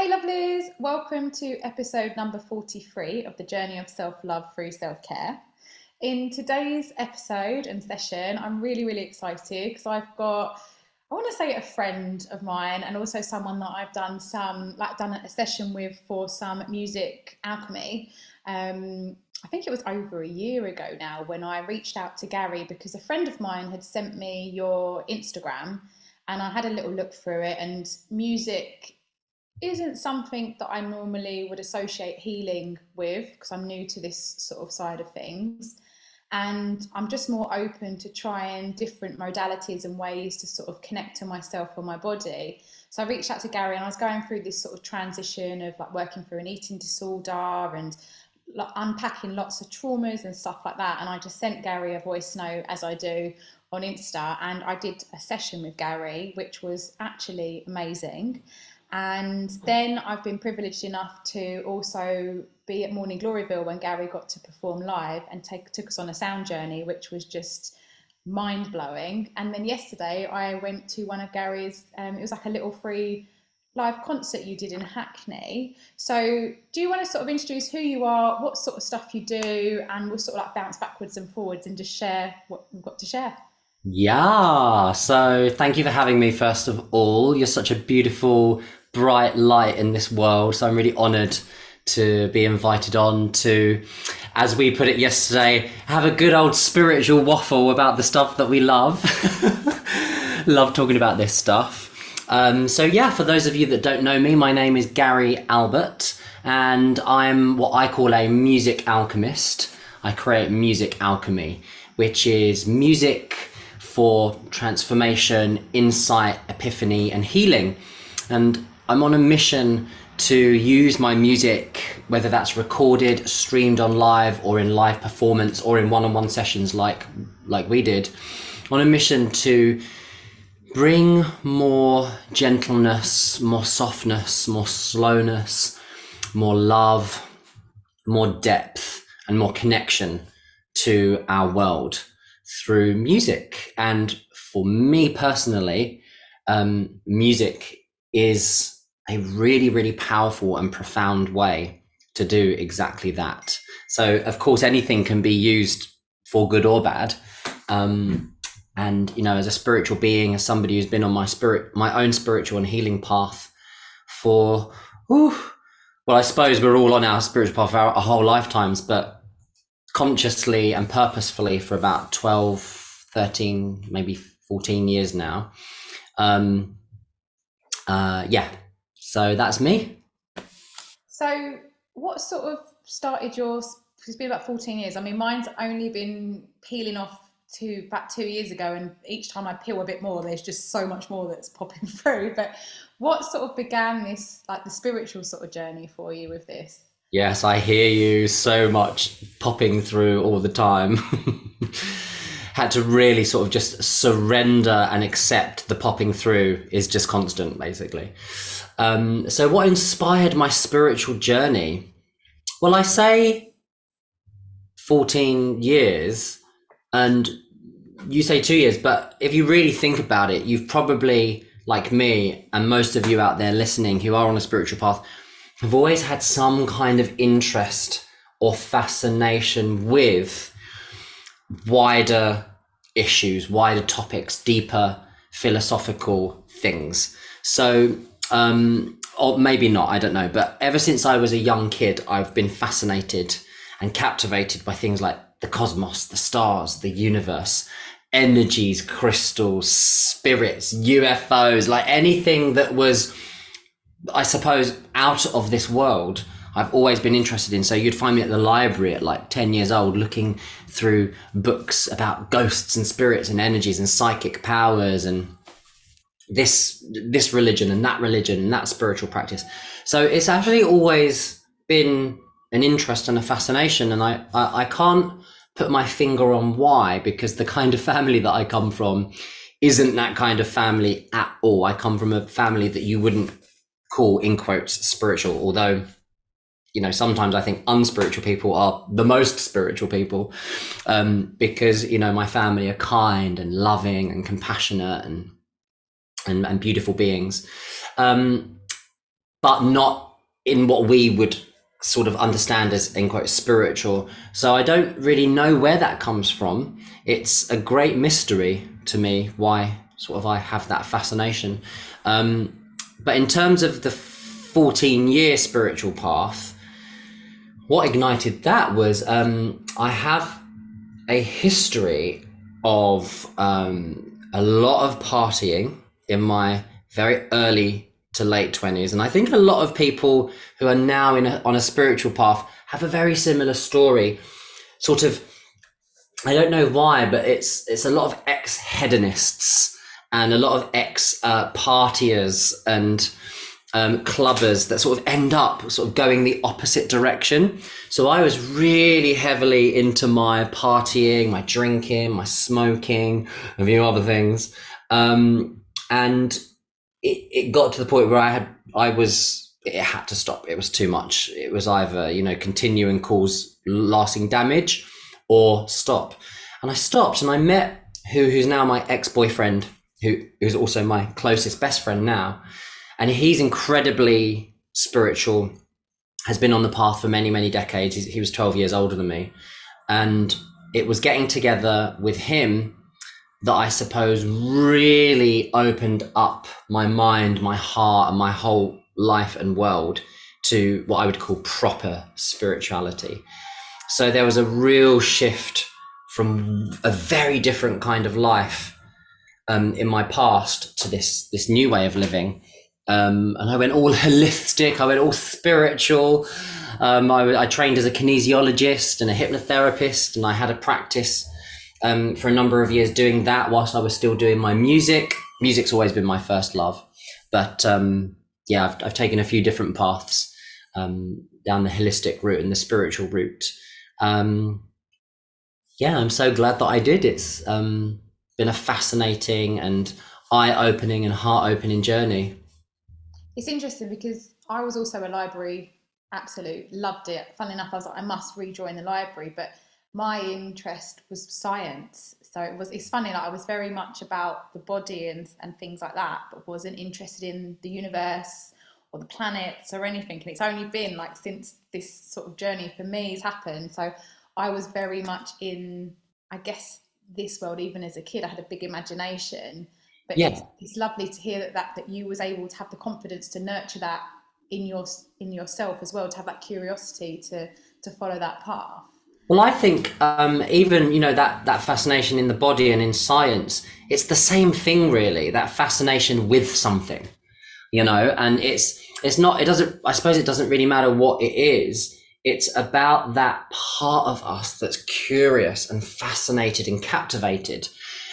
Hey, lovelies! Welcome to episode number 43 of the Journey of Self Love Through Self Care. In today's episode and session, I'm really, really excited because I've got, I want to say, a friend of mine and also someone that I've done some, like, done a session with for some music alchemy. Um, I think it was over a year ago now when I reached out to Gary because a friend of mine had sent me your Instagram and I had a little look through it and music isn't something that I normally would associate healing with because I'm new to this sort of side of things. And I'm just more open to trying different modalities and ways to sort of connect to myself or my body. So I reached out to Gary and I was going through this sort of transition of like working through an eating disorder and like unpacking lots of traumas and stuff like that. And I just sent Gary a voice note as I do on Insta. And I did a session with Gary, which was actually amazing. And then I've been privileged enough to also be at Morning Gloryville when Gary got to perform live and take took us on a sound journey, which was just mind blowing. And then yesterday I went to one of Gary's. Um, it was like a little free live concert you did in Hackney. So do you want to sort of introduce who you are, what sort of stuff you do, and we'll sort of like bounce backwards and forwards and just share what we've got to share. Yeah. So thank you for having me, first of all. You're such a beautiful bright light in this world. So I'm really honored to be invited on to, as we put it yesterday, have a good old spiritual waffle about the stuff that we love. love talking about this stuff. Um, so, yeah, for those of you that don't know me, my name is Gary Albert, and I'm what I call a music alchemist. I create music alchemy, which is music for transformation, insight, epiphany, and healing. And I'm on a mission to use my music, whether that's recorded, streamed on live, or in live performance, or in one-on-one sessions like like we did, on a mission to bring more gentleness, more softness, more slowness, more love, more depth, and more connection to our world through music. And for me personally, um, music is a really, really powerful and profound way to do exactly that. So, of course, anything can be used for good or bad. Um, and you know, as a spiritual being, as somebody who's been on my spirit, my own spiritual and healing path for, whew, well, I suppose we're all on our spiritual path our, our whole lifetimes, but consciously and purposefully for about 12, 13, maybe 14 years now. Um, uh, yeah, so that's me. So, what sort of started your? It's been about fourteen years. I mean, mine's only been peeling off to about two years ago, and each time I peel a bit more, there's just so much more that's popping through. But what sort of began this, like the spiritual sort of journey for you with this? Yes, I hear you so much popping through all the time. Had to really sort of just surrender and accept the popping through is just constant, basically. Um, so, what inspired my spiritual journey? Well, I say 14 years, and you say two years, but if you really think about it, you've probably, like me, and most of you out there listening who are on a spiritual path, have always had some kind of interest or fascination with wider issues, wider topics, deeper philosophical things. So um, or maybe not, I don't know. But ever since I was a young kid, I've been fascinated and captivated by things like the cosmos, the stars, the universe, energies, crystals, spirits, UFOs, like anything that was, I suppose, out of this world. I've always been interested in. So you'd find me at the library at like 10 years old looking through books about ghosts and spirits and energies and psychic powers and this this religion and that religion and that spiritual practice. So it's actually always been an interest and a fascination, and I, I, I can't put my finger on why because the kind of family that I come from isn't that kind of family at all. I come from a family that you wouldn't call in quotes spiritual, although you know sometimes i think unspiritual people are the most spiritual people um, because you know my family are kind and loving and compassionate and and, and beautiful beings. Um, but not in what we would sort of understand as in quote spiritual. So I don't really know where that comes from. It's a great mystery to me why sort of I have that fascination. Um, but in terms of the 14 year spiritual path, what ignited that was um, I have a history of um, a lot of partying in my very early to late 20s. And I think a lot of people who are now in a, on a spiritual path have a very similar story. Sort of, I don't know why, but it's it's a lot of ex hedonists and a lot of ex uh, partiers and um, clubbers that sort of end up sort of going the opposite direction. So I was really heavily into my partying, my drinking, my smoking, a few other things. Um, and it, it got to the point where I had, I was, it had to stop. It was too much. It was either, you know, continue and cause lasting damage or stop. And I stopped and I met who, who's now my ex-boyfriend, who, who's also my closest best friend now and he's incredibly spiritual has been on the path for many many decades he's, he was 12 years older than me and it was getting together with him that i suppose really opened up my mind my heart and my whole life and world to what i would call proper spirituality so there was a real shift from a very different kind of life um, in my past to this this new way of living um, and I went all holistic. I went all spiritual. Um, I, I, trained as a kinesiologist and a hypnotherapist, and I had a practice um, for a number of years doing that whilst I was still doing my music. Music's always been my first love, but um, yeah, I've, I've, taken a few different paths um, down the holistic route and the spiritual route. Um, yeah, I'm so glad that I did. It's been a fascinating and eye-opening and heart-opening journey it's interesting because I was also a library absolute, loved it. Funny enough, I was like, I must rejoin the library, but my interest was science. So it was it's funny, like I was very much about the body and, and things like that, but wasn't interested in the universe or the planets or anything. And it's only been like since this sort of journey for me has happened. So I was very much in, I guess, this world, even as a kid, I had a big imagination but yeah. it's, it's lovely to hear that, that that you was able to have the confidence to nurture that in your in yourself as well to have that curiosity to to follow that path well i think um, even you know that that fascination in the body and in science it's the same thing really that fascination with something you know? And it's it's not it doesn't i suppose it doesn't really matter what it is. It's about that part of us that's curious and fascinated and captivated.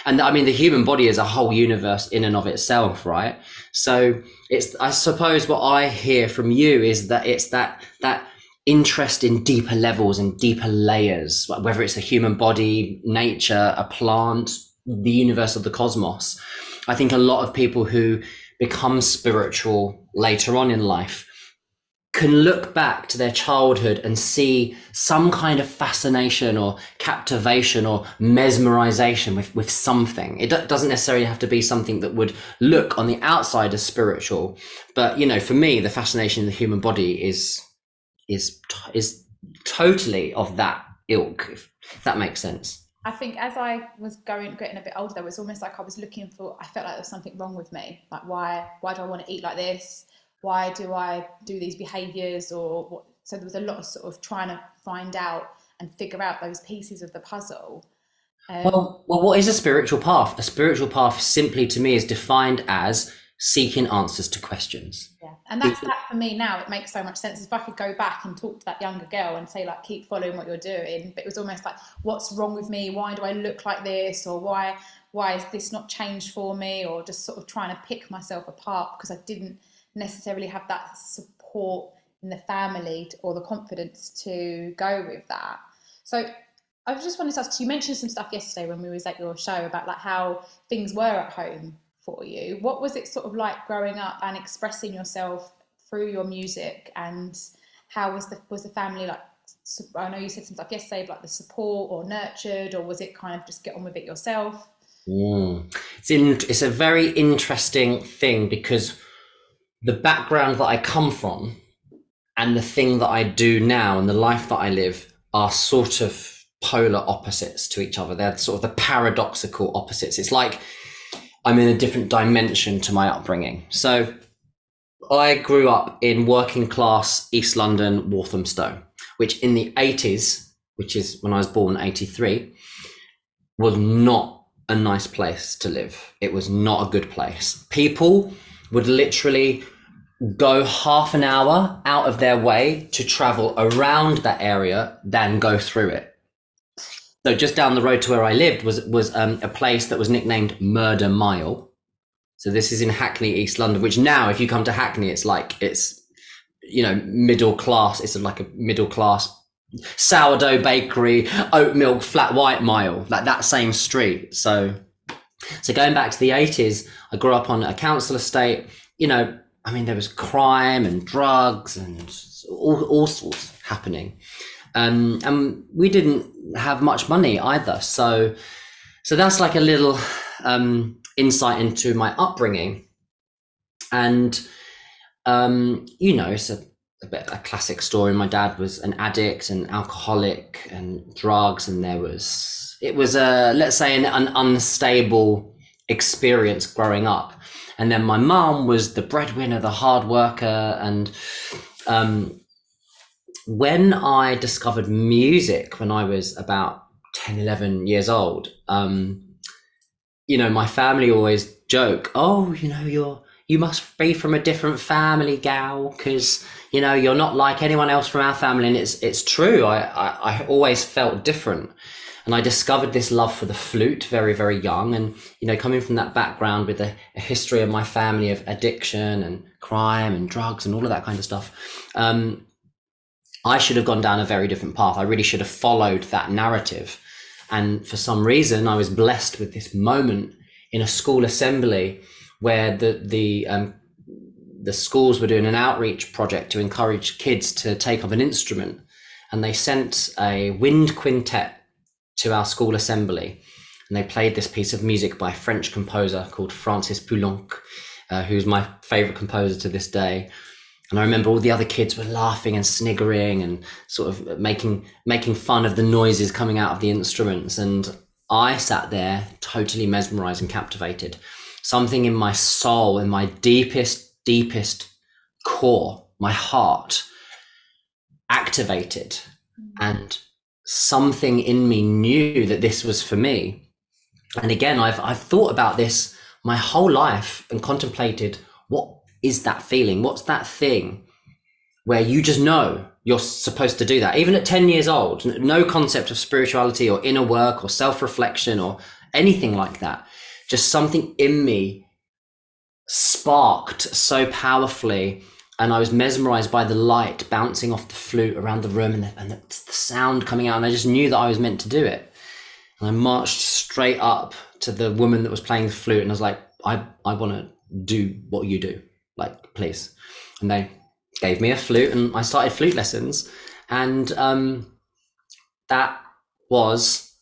And I mean the human body is a whole universe in and of itself, right? So it's I suppose what I hear from you is that it's that that interest in deeper levels and deeper layers, whether it's the human body, nature, a plant, the universe of the cosmos. I think a lot of people who become spiritual later on in life can look back to their childhood and see some kind of fascination or captivation or mesmerization with, with something. It doesn't necessarily have to be something that would look on the outside as spiritual, but you know, for me, the fascination in the human body is is is totally of that ilk. If, that makes sense. I think as I was going getting a bit older, it was almost like I was looking for. I felt like there was something wrong with me. Like why why do I want to eat like this? why do I do these behaviors or what? So there was a lot of sort of trying to find out and figure out those pieces of the puzzle. Um, well, well, what is a spiritual path? A spiritual path, simply to me, is defined as seeking answers to questions. And that's that for me now. It makes so much sense. If I could go back and talk to that younger girl and say, like, keep following what you're doing, but it was almost like, what's wrong with me? Why do I look like this? Or why why is this not changed for me? Or just sort of trying to pick myself apart because I didn't necessarily have that support in the family or the confidence to go with that. So I just wanted to ask, you mentioned some stuff yesterday when we was at your show about like how things were at home for you. What was it sort of like growing up and expressing yourself through your music and how was the was the family like I know you said some stuff yesterday like the support or nurtured or was it kind of just get on with it yourself? Mm. It's in, it's a very interesting thing because the background that I come from and the thing that I do now and the life that I live are sort of polar opposites to each other. They're sort of the paradoxical opposites. It's like I'm in a different dimension to my upbringing. So I grew up in working class East London, Walthamstow, which in the 80s, which is when I was born, 83, was not a nice place to live. It was not a good place. People would literally go half an hour out of their way to travel around that area than go through it. So just down the road to where I lived was was um, a place that was nicknamed Murder Mile. So this is in Hackney, East London. Which now, if you come to Hackney, it's like it's you know middle class. It's like a middle class sourdough bakery, oat milk, flat white mile, like that same street. So so going back to the eighties, I grew up on a council estate. You know, I mean, there was crime and drugs and all, all sorts happening. Um, and we didn't have much money either. So, so that's like a little um, insight into my upbringing. And, um, you know, it's a, a bit a classic story. My dad was an addict and alcoholic and drugs, and there was, it was a, let's say, an, an unstable experience growing up and then my mom was the breadwinner, the hard worker, and um, when I discovered music when I was about 10, 11 years old, um, you know, my family always joke, oh, you know, you're you must be from a different family, gal, because you know you're not like anyone else from our family, and it's it's true. I, I I always felt different, and I discovered this love for the flute very, very young. And, you know, coming from that background with a, a history of my family of addiction and crime and drugs and all of that kind of stuff, um, I should have gone down a very different path. I really should have followed that narrative. And for some reason, I was blessed with this moment in a school assembly where the, the, um, the schools were doing an outreach project to encourage kids to take up an instrument. And they sent a wind quintet to our school assembly and they played this piece of music by a French composer called Francis Poulenc, uh, who's my favorite composer to this day. And I remember all the other kids were laughing and sniggering and sort of making making fun of the noises coming out of the instruments. And I sat there totally mesmerized and captivated. Something in my soul, in my deepest, deepest core, my heart, activated mm-hmm. and something in me knew that this was for me. And again, I've, I've thought about this my whole life and contemplated what is that feeling? What's that thing where you just know you're supposed to do that? Even at 10 years old, no concept of spirituality or inner work or self reflection or anything like that. Just something in me sparked so powerfully and I was mesmerized by the light bouncing off the flute around the room and the, and the, sound coming out. And I just knew that I was meant to do it. And I marched straight up to the woman that was playing the flute and I was like, I, I want to do what you do. Like, please. And they gave me a flute and I started flute lessons. And um, that was,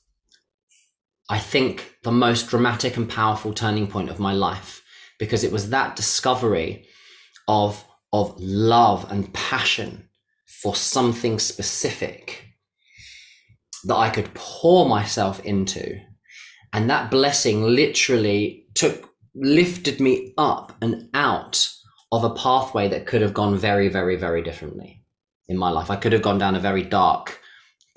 I think, the most dramatic and powerful turning point of my life because it was that discovery of of love and passion for something specific that I could pour myself into. And that blessing literally took, lifted me up and out of a pathway that could have gone very, very, very differently in my life. I could have gone down a very dark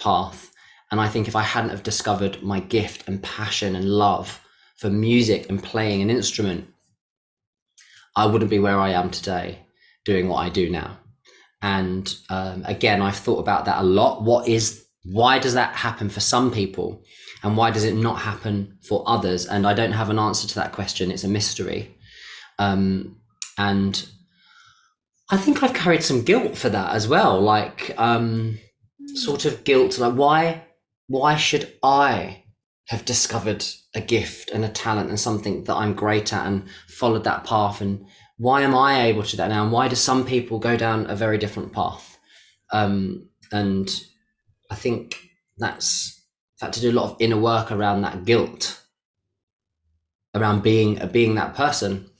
path. And I think if I hadn't have discovered my gift and passion and love for music and playing an instrument, I wouldn't be where I am today doing what I do now. And um, again, I've thought about that a lot. What is, why does that happen for some people? And why does it not happen for others? And I don't have an answer to that question. It's a mystery. Um, and I think I've carried some guilt for that as well. Like, um, sort of guilt, like, why, why should I have discovered a gift and a talent and something that I'm great at and followed that path and why am I able to do that now? And why do some people go down a very different path? Um, and I think that's had to do a lot of inner work around that guilt, around being being that person.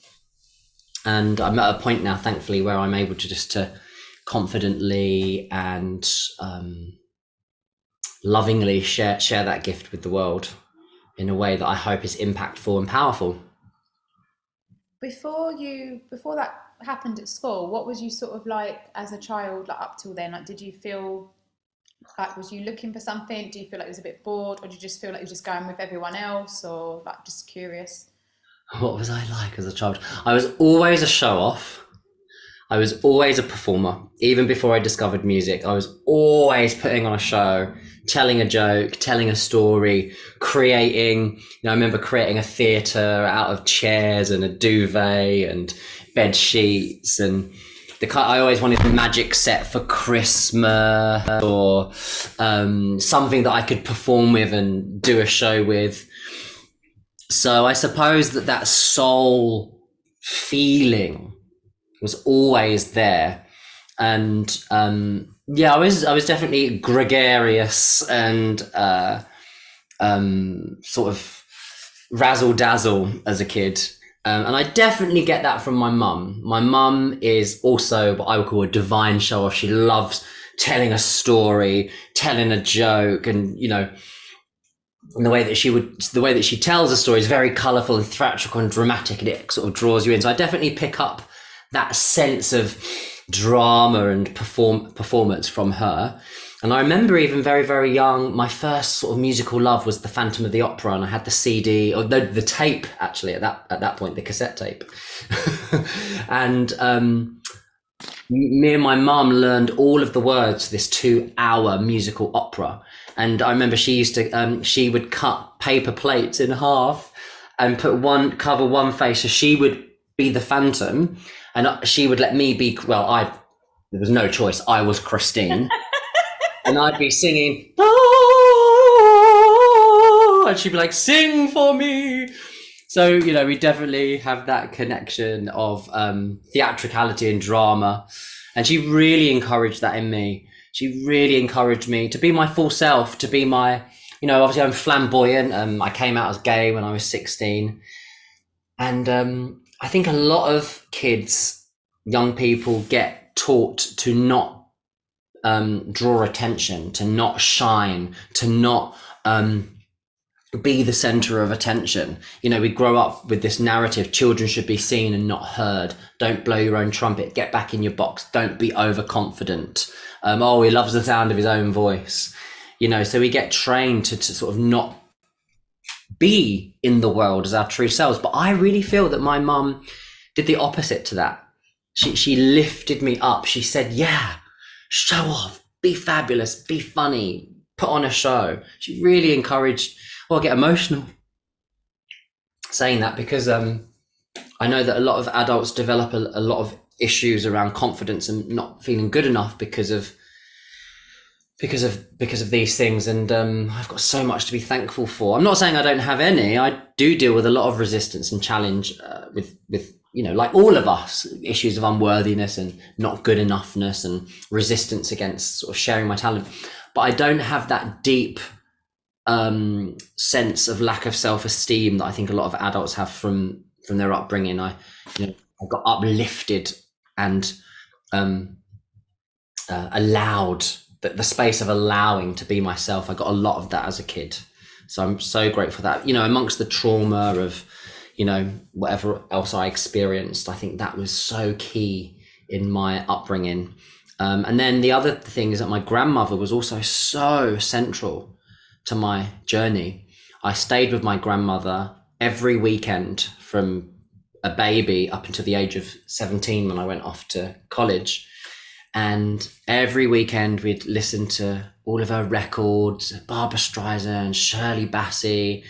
And I'm at a point now, thankfully, where I'm able to just to confidently and um, lovingly share share that gift with the world in a way that I hope is impactful and powerful. Before you, before that happened at school, what was you sort of like as a child, like up till then? Like, did you feel like was you looking for something? Do you feel like you was a bit bored, or did you just feel like you were just going with everyone else, or like just curious? What was I like as a child? I was always a show off. I was always a performer. Even before I discovered music, I was always putting on a show, telling a joke, telling a story, creating. You know, I remember creating a theatre out of chairs and a duvet and bed sheets and the I always wanted a magic set for Christmas or um, something that I could perform with and do a show with. So I suppose that that soul feeling was always there, and um, yeah, I was I was definitely gregarious and uh, um, sort of razzle dazzle as a kid. Um, and I definitely get that from my mum. My mum is also what I would call a divine show off. She loves telling a story, telling a joke, and you know, and the way that she would the way that she tells a story is very colorful and theatrical and dramatic and it sort of draws you in. So i definitely pick up that sense of drama and perform performance from her. And i remember even very very young my first sort of musical love was the phantom of the opera and i had the cd or the, the tape actually at that at that point the cassette tape. And um, me and my mum learned all of the words to this two hour musical opera and I remember she used to, um, she would cut paper plates in half and put one, cover one face. So she would be the phantom and she would let me be, well, I, there was no choice. I was Christine. and I'd be singing, oh, and she'd be like, sing for me. So, you know, we definitely have that connection of um, theatricality and drama. And she really encouraged that in me she really encouraged me to be my full self, to be my, you know, obviously I'm flamboyant. Um, I came out as gay when I was 16. And um, I think a lot of kids, young people, get taught to not um, draw attention, to not shine, to not um, be the center of attention. You know, we grow up with this narrative children should be seen and not heard. Don't blow your own trumpet. Get back in your box. Don't be overconfident. Um, oh, he loves the sound of his own voice. You know, so we get trained to, to sort of not be in the world as our true selves. But I really feel that my mum did the opposite to that. She, she lifted me up. She said, Yeah, show off, be fabulous, be funny, put on a show. She really encouraged, well, I get emotional saying that because um, I know that a lot of adults develop a, a lot of issues around confidence and not feeling good enough because of because of because of these things. And um, i've got so much to be thankful for. I'm not saying i don't have any. I do deal with a lot of resistance and challenge uh, with with you know like all of us issues of unworthiness and not good enoughness and resistance against sort of sharing my talent. But i don't have that deep um, sense of lack of self-esteem that i think a lot of adults have from from their upbringing. I you know i got uplifted and um, uh, allowed the, the space of allowing to be myself. I got a lot of that as a kid, so I'm so grateful that. You know, amongst the trauma of you know whatever else I experienced, I think that was so key in my upbringing. Um, and then the other thing is that my grandmother was also so central to my journey. I stayed with my grandmother every weekend from a baby up until the age of 17 when I went off to college. And every weekend we'd listen to all of her records, Barbra Streisand, Shirley Bassey,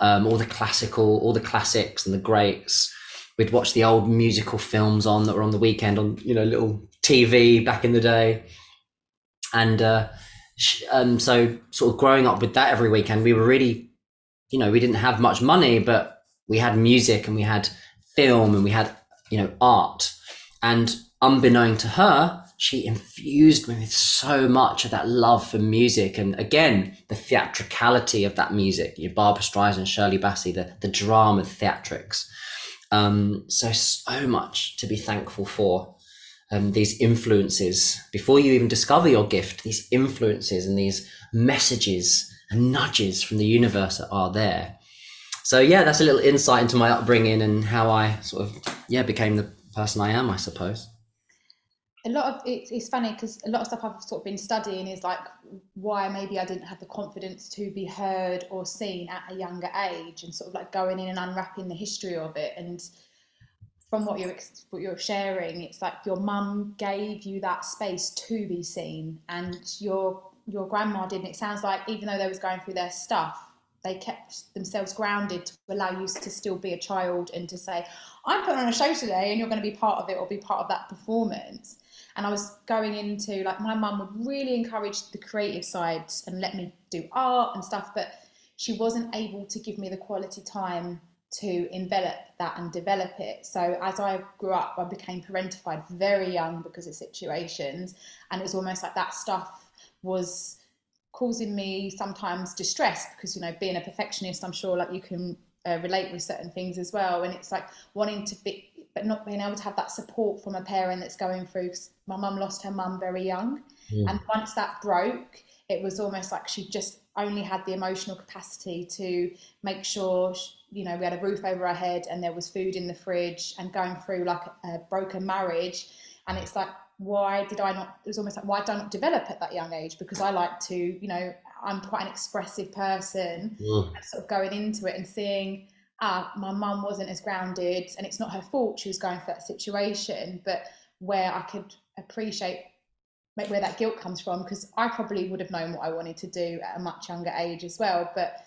um, all the classical, all the classics and the greats. We'd watch the old musical films on that were on the weekend on, you know, little TV back in the day. And uh, um, so sort of growing up with that every weekend, we were really, you know, we didn't have much money, but we had music and we had film and we had, you know, art. And unbeknown to her, she infused me with so much of that love for music. And again, the theatricality of that music, you know, Barbra Streisand, Shirley Bassey, the, the drama, the theatrics. Um, so so much to be thankful for. Um, these influences before you even discover your gift. These influences and these messages and nudges from the universe that are there. So yeah, that's a little insight into my upbringing and how I sort of yeah became the person I am, I suppose a lot of it, it's funny because a lot of stuff I've sort of been studying is like why maybe I didn't have the confidence to be heard or seen at a younger age, and sort of like going in and unwrapping the history of it. And from what you're what you're sharing, it's like your mum gave you that space to be seen, and your your grandma didn't. It sounds like even though they was going through their stuff, they kept themselves grounded to allow you to still be a child and to say, I'm putting on a show today and you're going to be part of it or be part of that performance and I was going into like my mum would really encourage the creative side and let me do art and stuff, but she wasn't able to give me the quality time to envelop that and develop it. So as I grew up, I became parentified very young because of situations, and it was almost like that stuff was causing me sometimes distress because you know being a perfectionist, I'm sure like you can uh, relate with certain things as well, and it's like wanting to be but not being able to have that support from a parent that's going through. My mum lost her mum very young, mm. and once that broke, it was almost like she just only had the emotional capacity to make sure she, you know we had a roof over our head and there was food in the fridge and going through like a, a broken marriage and it's like why did i not it was almost like why did i not develop at that young age because i like to you know i'm quite an expressive person mm. sort of going into it and seeing ah, my mum wasn't as grounded, and it's not her fault she was going through that situation, but where I could appreciate where that guilt comes from, because I probably would have known what I wanted to do at a much younger age as well, but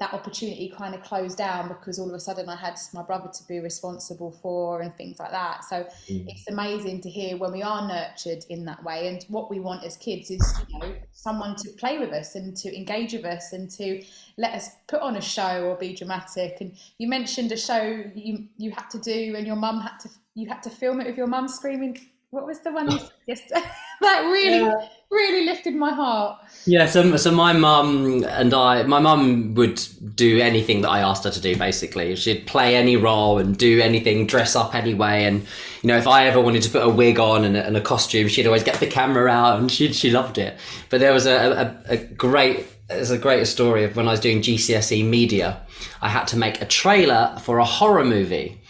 that opportunity kind of closed down because all of a sudden I had my brother to be responsible for and things like that. So mm. it's amazing to hear when we are nurtured in that way. And what we want as kids is, you know, someone to play with us and to engage with us and to let us put on a show or be dramatic. And you mentioned a show you you had to do and your mum had to you had to film it with your mum screaming what was the one yes that really yeah. really lifted my heart. Yeah so, so my mum and i my mum would do anything that i asked her to do basically. She'd play any role and do anything dress up anyway. And you know if i ever wanted to put a wig on and a, and a costume she'd always get the camera out and she she loved it. But there was a, a, a great there's a great story of when i was doing gcse media i had to make a trailer for a horror movie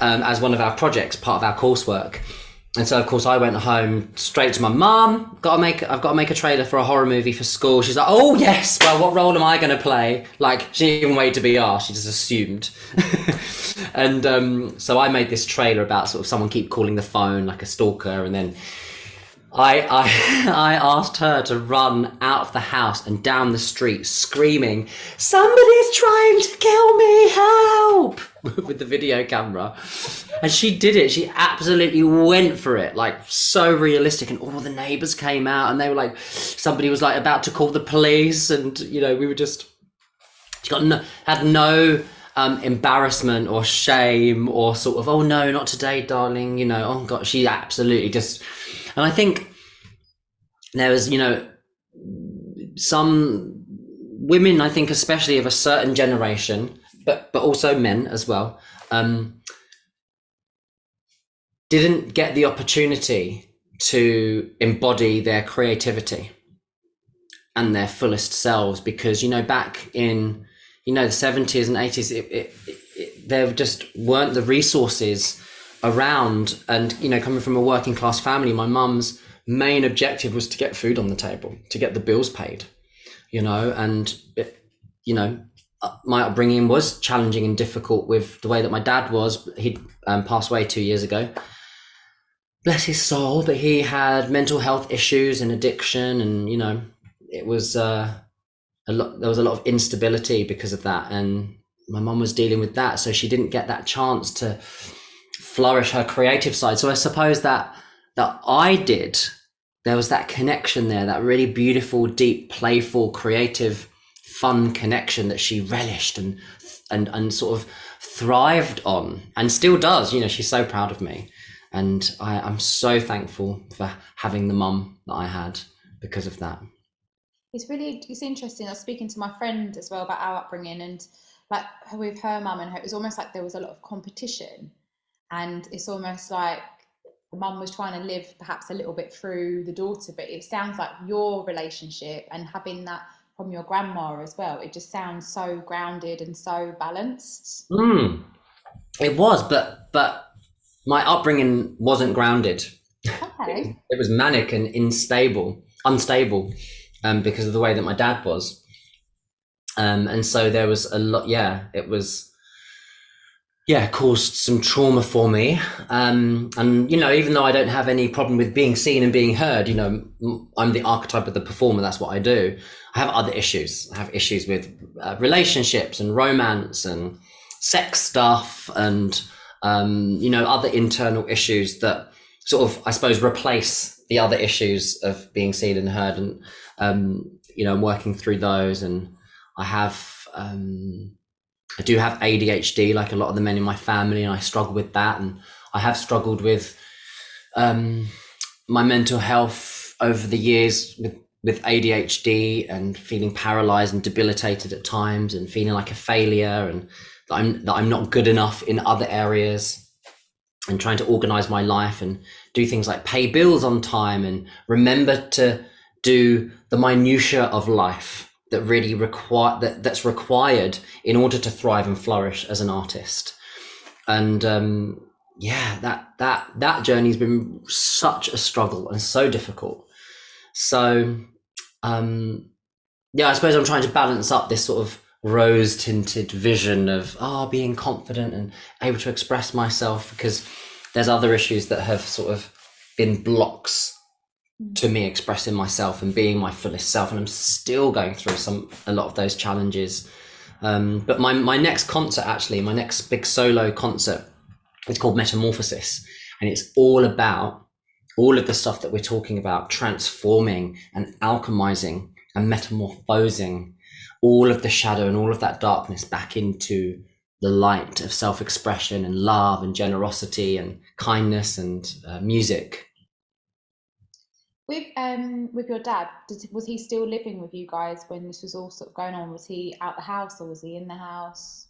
um, as one of our projects part of our coursework and so of course I went home straight to my mum. Got to make. I've got to make a trailer for a horror movie for school. She's like, "Oh yes, well, what role am I going to play?" Like she didn't even wait to be asked. She just assumed. and um, so I made this trailer about sort of someone keep calling the phone like a stalker, and then I, I, I asked her to run out of the house and down the street screaming, Somebody's trying to kill me, help! with the video camera. And she did it. She absolutely went for it, like so realistic. And all the neighbors came out and they were like, somebody was like about to call the police. And, you know, we were just, she got no, had no um, embarrassment or shame or sort of, oh no, not today, darling. You know, oh God, she absolutely just, and I think there was, you know, some women, I think, especially of a certain generation, but but also men as well, um, didn't get the opportunity to embody their creativity and their fullest selves because you know back in you know the 70s and 80s it, it, it, there just weren't the resources around and you know coming from a working class family my mum's main objective was to get food on the table to get the bills paid you know and it, you know uh, my upbringing was challenging and difficult with the way that my dad was. He um, passed away two years ago. Bless his soul but he had mental health issues and addiction and you know it was uh, a lot there was a lot of instability because of that. And my mom was dealing with that so she didn't get that chance to flourish her creative side. So I suppose that that I did, there was that connection there, that really beautiful, deep, playful, creative, fun connection that she relished and and and sort of thrived on and still does. You know, she's so proud of me. And I, I'm so thankful for having the mum that I had because of that. It's really it's interesting. I was speaking to my friend as well about our upbringing and like with her mum and her, it was almost like there was a lot of competition, and it's almost like the mum was trying to live perhaps a little bit through the daughter, but it sounds like your relationship and having that from your grandma as well. It just sounds so grounded and so balanced. Mm, it was, but but my upbringing wasn't grounded. Okay. it was manic and unstable, unstable, um, because of the way that my dad was. Um, and so there was a lot. Yeah, it was. Yeah, caused some trauma for me. Um, and you know, even though I don't have any problem with being seen and being heard, you know, I'm the archetype of the performer. That's what I do. I have other issues. I have issues with uh, relationships and romance and sex stuff and um, you know other internal issues that sort of I suppose replace the other issues of being seen and heard and um, you know I'm working through those and I have um, I do have ADHD like a lot of the men in my family and I struggle with that. And I have struggled with um, my mental health over the years with with ADHD and feeling paralyzed and debilitated at times and feeling like a failure and that I'm that I'm not good enough in other areas and trying to organize my life and do things like pay bills on time and remember to do the minutia of life that really require that, that's required in order to thrive and flourish as an artist. And um, yeah that that that journey has been such a struggle and so difficult. So um, yeah i suppose i'm trying to balance up this sort of rose tinted vision of oh being confident and able to express myself because there's other issues that have sort of been blocks to me expressing myself and being my fullest self and i'm still going through some a lot of those challenges. Um, but my, my next concert actually my next big solo concert is called metamorphosis and it's all about all of the stuff that we're talking about transforming and alchemizing and metamorphosing all of the shadow and all of that darkness back into the light of self-expression and love and generosity and kindness and uh, music with um with your dad did, was he still living with you guys when this was all sort of going on was he out the house or was he in the house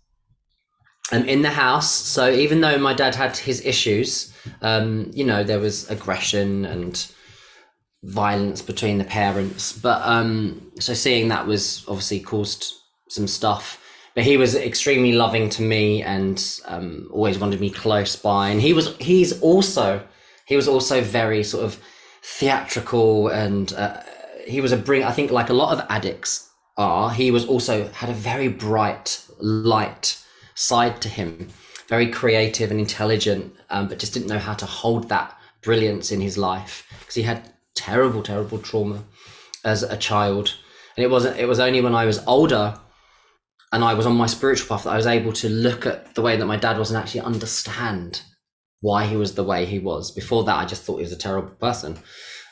um, in the house. So even though my dad had his issues, um, you know, there was aggression and violence between the parents. But um, so seeing that was obviously caused some stuff. But he was extremely loving to me and um, always wanted me close by. And he was he's also he was also very sort of theatrical and uh, he was a bring. I think like a lot of addicts are. He was also had a very bright light side to him, very creative and intelligent, um, but just didn't know how to hold that brilliance in his life because he had terrible, terrible trauma as a child. And it wasn't. It was only when I was older, and I was on my spiritual path that I was able to look at the way that my dad was and actually understand why he was the way he was. Before that, I just thought he was a terrible person.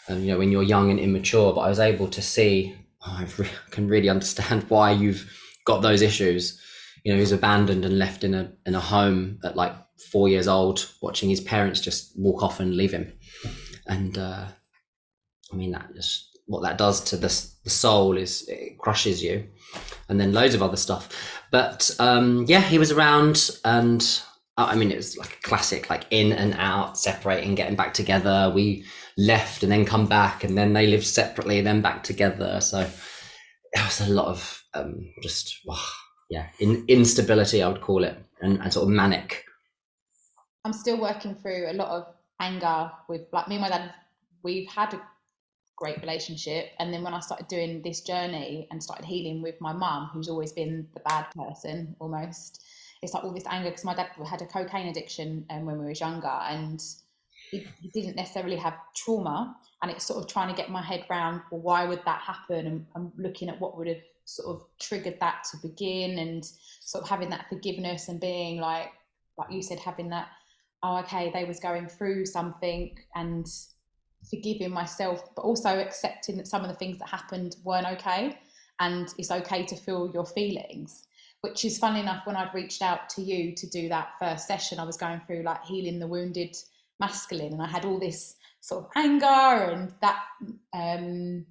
And you know, when you're young and immature, but I was able to see. Oh, I re- can really understand why you've got those issues. You know, he was abandoned and left in a in a home at like four years old, watching his parents just walk off and leave him. And uh, I mean, that just what that does to the, the soul is it crushes you, and then loads of other stuff. But um, yeah, he was around, and I mean, it was like a classic, like in and out, separating, getting back together. We left and then come back, and then they lived separately and then back together. So it was a lot of um, just oh, yeah, in, instability, I would call it, and, and sort of manic. I'm still working through a lot of anger with like me and my dad. We've had a great relationship. And then when I started doing this journey and started healing with my mum, who's always been the bad person almost, it's like all this anger because my dad had a cocaine addiction um, when we was younger and he, he, didn't necessarily have trauma. And it's sort of trying to get my head around, well, why would that happen? And I'm looking at what would have sort of triggered that to begin and sort of having that forgiveness and being like, like you said, having that, oh, okay, they was going through something and forgiving myself, but also accepting that some of the things that happened weren't okay. And it's okay to feel your feelings, which is funny enough. When I'd reached out to you to do that first session, I was going through like healing the wounded masculine, and I had all this sort of anger and that um,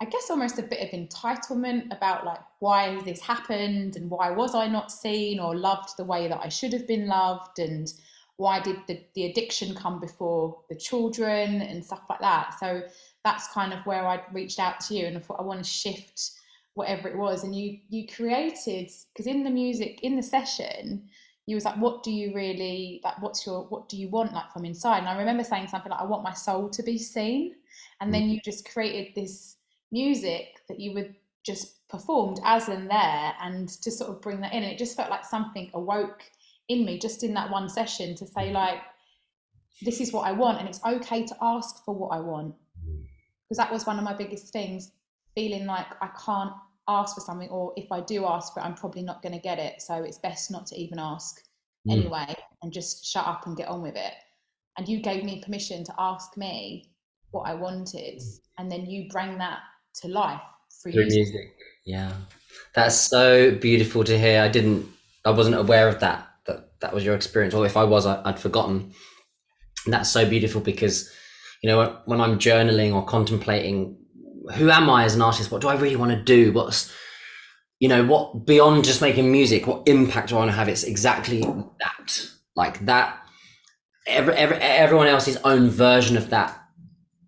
I guess almost a bit of entitlement about like why this happened and why was I not seen or loved the way that I should have been loved and why did the, the addiction come before the children and stuff like that. So that's kind of where I reached out to you and I thought I want to shift whatever it was. And you you created because in the music in the session you was like, what do you really like? What's your what do you want like from inside? And I remember saying something like, I want my soul to be seen. And then mm. you just created this music that you would just performed as and there and to sort of bring that in and it just felt like something awoke in me just in that one session to say like this is what I want and it's okay to ask for what I want because that was one of my biggest things feeling like I can't ask for something or if I do ask for it I'm probably not going to get it so it's best not to even ask mm. anyway and just shut up and get on with it and you gave me permission to ask me what I wanted and then you bring that to life through, music. music. Yeah, that's so beautiful to hear. I didn't, I wasn't aware of that. That that was your experience, or if I was, I, would forgotten. And that's so beautiful because, you know, when I'm journaling or contemplating, who am I as an artist? What do I really want to do? What's you know what beyond just making music what impact do i want to have it's exactly that like that every, every, everyone else's own version of that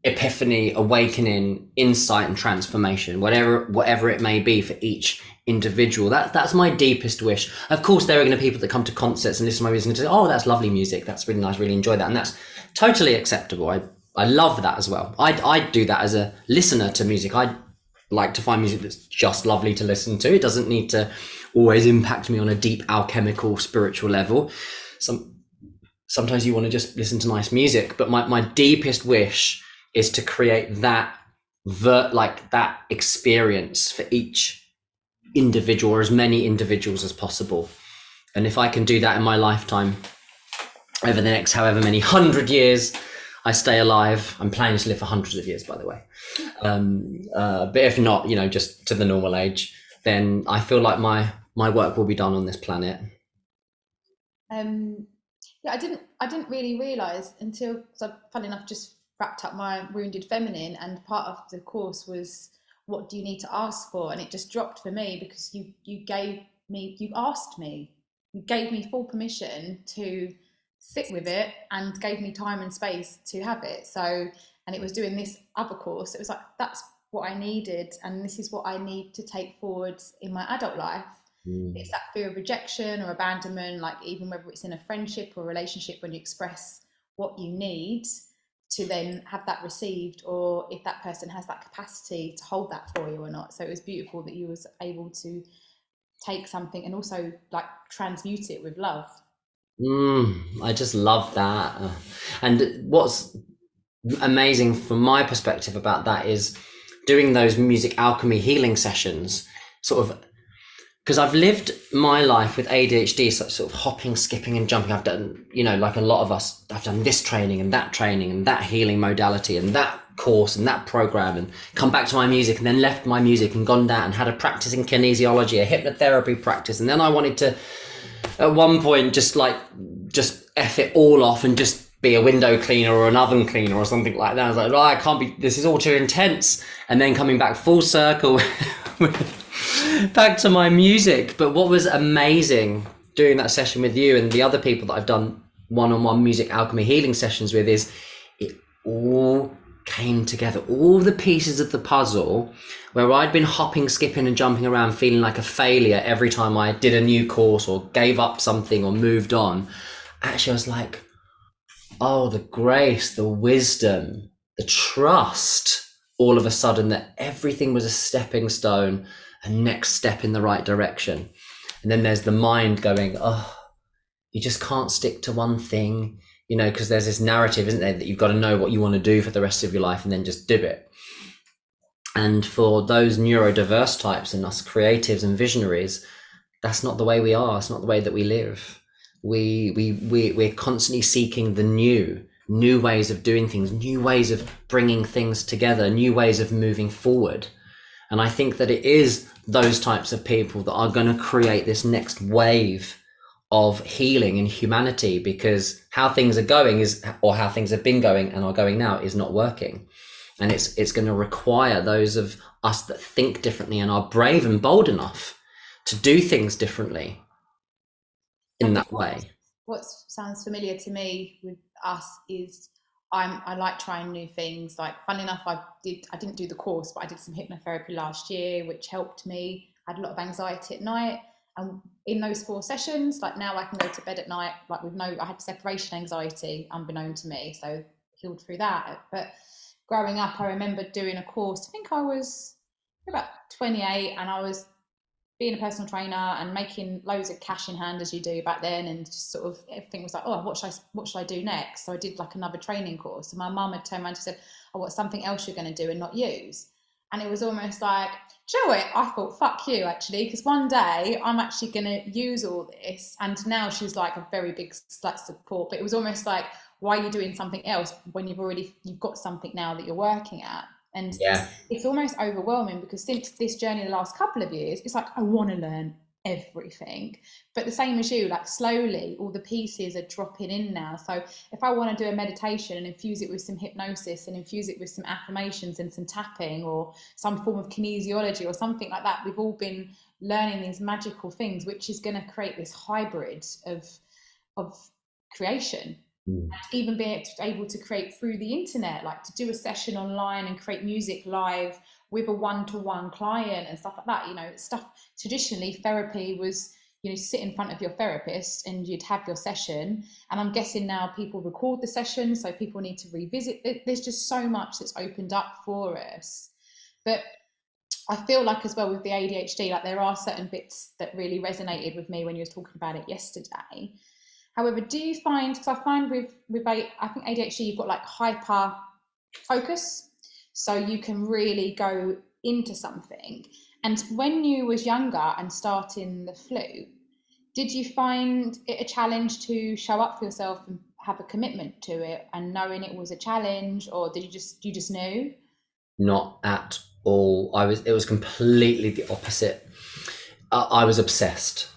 epiphany, awakening, insight, and transformation, whatever whatever it may be for each individual. That that's my deepest wish. Of course, there are going to be people that come to concerts and listen to my music and say, "Oh, that's lovely music. That's really nice. Really enjoy that," and that's totally acceptable. I I love that as well. I I do that as a listener to music. I'd like to find music that's just lovely to listen to. It doesn't need to always impact me on a deep alchemical spiritual level. Some sometimes you want to just listen to nice music, but my, my deepest wish is to create that vert like that experience for each individual or as many individuals as possible. And if I can do that in my lifetime over the next however many hundred years I stay alive, I'm planning to live for hundreds of years, by the way. Um, uh, but if not, you know, just to the normal age, then I feel like my my work will be done on this planet. Um, yeah, I didn't I didn't really realise until, so funny enough, just wrapped up my wounded feminine and part of the course was what do you need to ask for and it just dropped for me because you you gave me you asked me you gave me full permission to sit with it and gave me time and space to have it. So and it was doing this other course. It was like that's what i needed and this is what i need to take forward in my adult life. Mm. it's that fear of rejection or abandonment like even whether it's in a friendship or relationship when you express what you need to then have that received or if that person has that capacity to hold that for you or not. So it was beautiful that you was able to take something and also like transmute it with love mm, i just love that and what's amazing from my perspective about that is doing those music alchemy healing sessions sort of because I've lived my life with ADHD, such sort of hopping, skipping, and jumping. I've done, you know, like a lot of us, I've done this training and that training and that healing modality and that course and that program and come back to my music and then left my music and gone down and had a practice in kinesiology, a hypnotherapy practice. And then I wanted to, at one point, just like, just F it all off and just be a window cleaner or an oven cleaner or something like that. I was like, oh, I can't be, this is all too intense. And then coming back full circle back to my music. But what was amazing doing that session with you and the other people that I've done one-on-one music alchemy healing sessions with is it all came together. All the pieces of the puzzle where I'd been hopping, skipping, and jumping around, feeling like a failure every time I did a new course or gave up something or moved on. Actually, I was like, oh, the grace, the wisdom, the trust all of a sudden that everything was a stepping stone a next step in the right direction. And then there's the mind going, oh, you just can't stick to one thing, you know, because there's this narrative, isn't there, that you've got to know what you want to do for the rest of your life and then just do it. And for those neurodiverse types and us creatives and visionaries, that's not the way we are. It's not the way that we live. We we we we're constantly seeking the new, new ways of doing things, new ways of bringing things together, new ways of moving forward. And I think that it is those types of people that are going to create this next wave of healing in humanity because how things are going is, or how things have been going and are going now is not working. and it's it's going to require those of us that think differently and are brave and bold enough to do things differently in that way. What sounds familiar to me with us is I'm I like trying new things. Like fun enough, I did I didn't do the course, but I did some hypnotherapy last year, which helped me. I had a lot of anxiety at night, and in those four sessions, like now I can go to bed at night like with no. I had separation anxiety, unbeknown to me, so healed through that. But growing up, I remember doing a course. I think I was about 28, and I was being a personal trainer and making loads of cash in hand as you do back then, and just sort of everything was like, oh, what should I what should I do next? So I did like another training course, and my mum had turned around and said, oh, what's something else you're going to do and not use? And it was almost like, do you know what? I thought, fuck you, actually, because one day I'm actually going to use all this. And now she's like a very big like, support, but it was almost like, why are you doing something else when you've already you've got something now that you're working at? And yeah. it's almost overwhelming because since this journey the last couple of years, it's like I want to learn everything. But the same as you, like slowly all the pieces are dropping in now. So if I want to do a meditation and infuse it with some hypnosis and infuse it with some affirmations and some tapping or some form of kinesiology or something like that, we've all been learning these magical things, which is going to create this hybrid of of creation mm. even being able to create through the internet, like to do a session online and create music live with a one-to-one client and stuff like that. You know, stuff traditionally therapy was you know sit in front of your therapist and you'd have your session and i'm guessing now people record the session so people need to revisit it. there's just so much that's opened up for us but i feel like as well with the adhd like there are certain bits that really resonated with me when you were talking about it yesterday However, do you find because I find with with I think ADHD you've got like hyper focus, so you can really go into something. And when you was younger and starting the flute, did you find it a challenge to show up for yourself and have a commitment to it and knowing it was a challenge, or did you just you just know? Not at all. I was. It was completely the opposite. Uh, I was obsessed.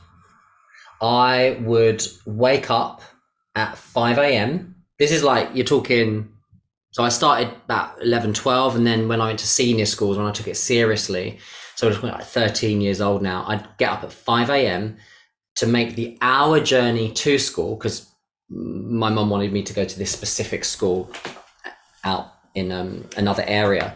I would wake up at 5 a.m. This is like you're talking. So I started about 11, 12, and then when I went to senior schools, when I took it seriously, so I was like 13 years old now, I'd get up at 5 a.m. to make the hour journey to school because my mum wanted me to go to this specific school out in um, another area.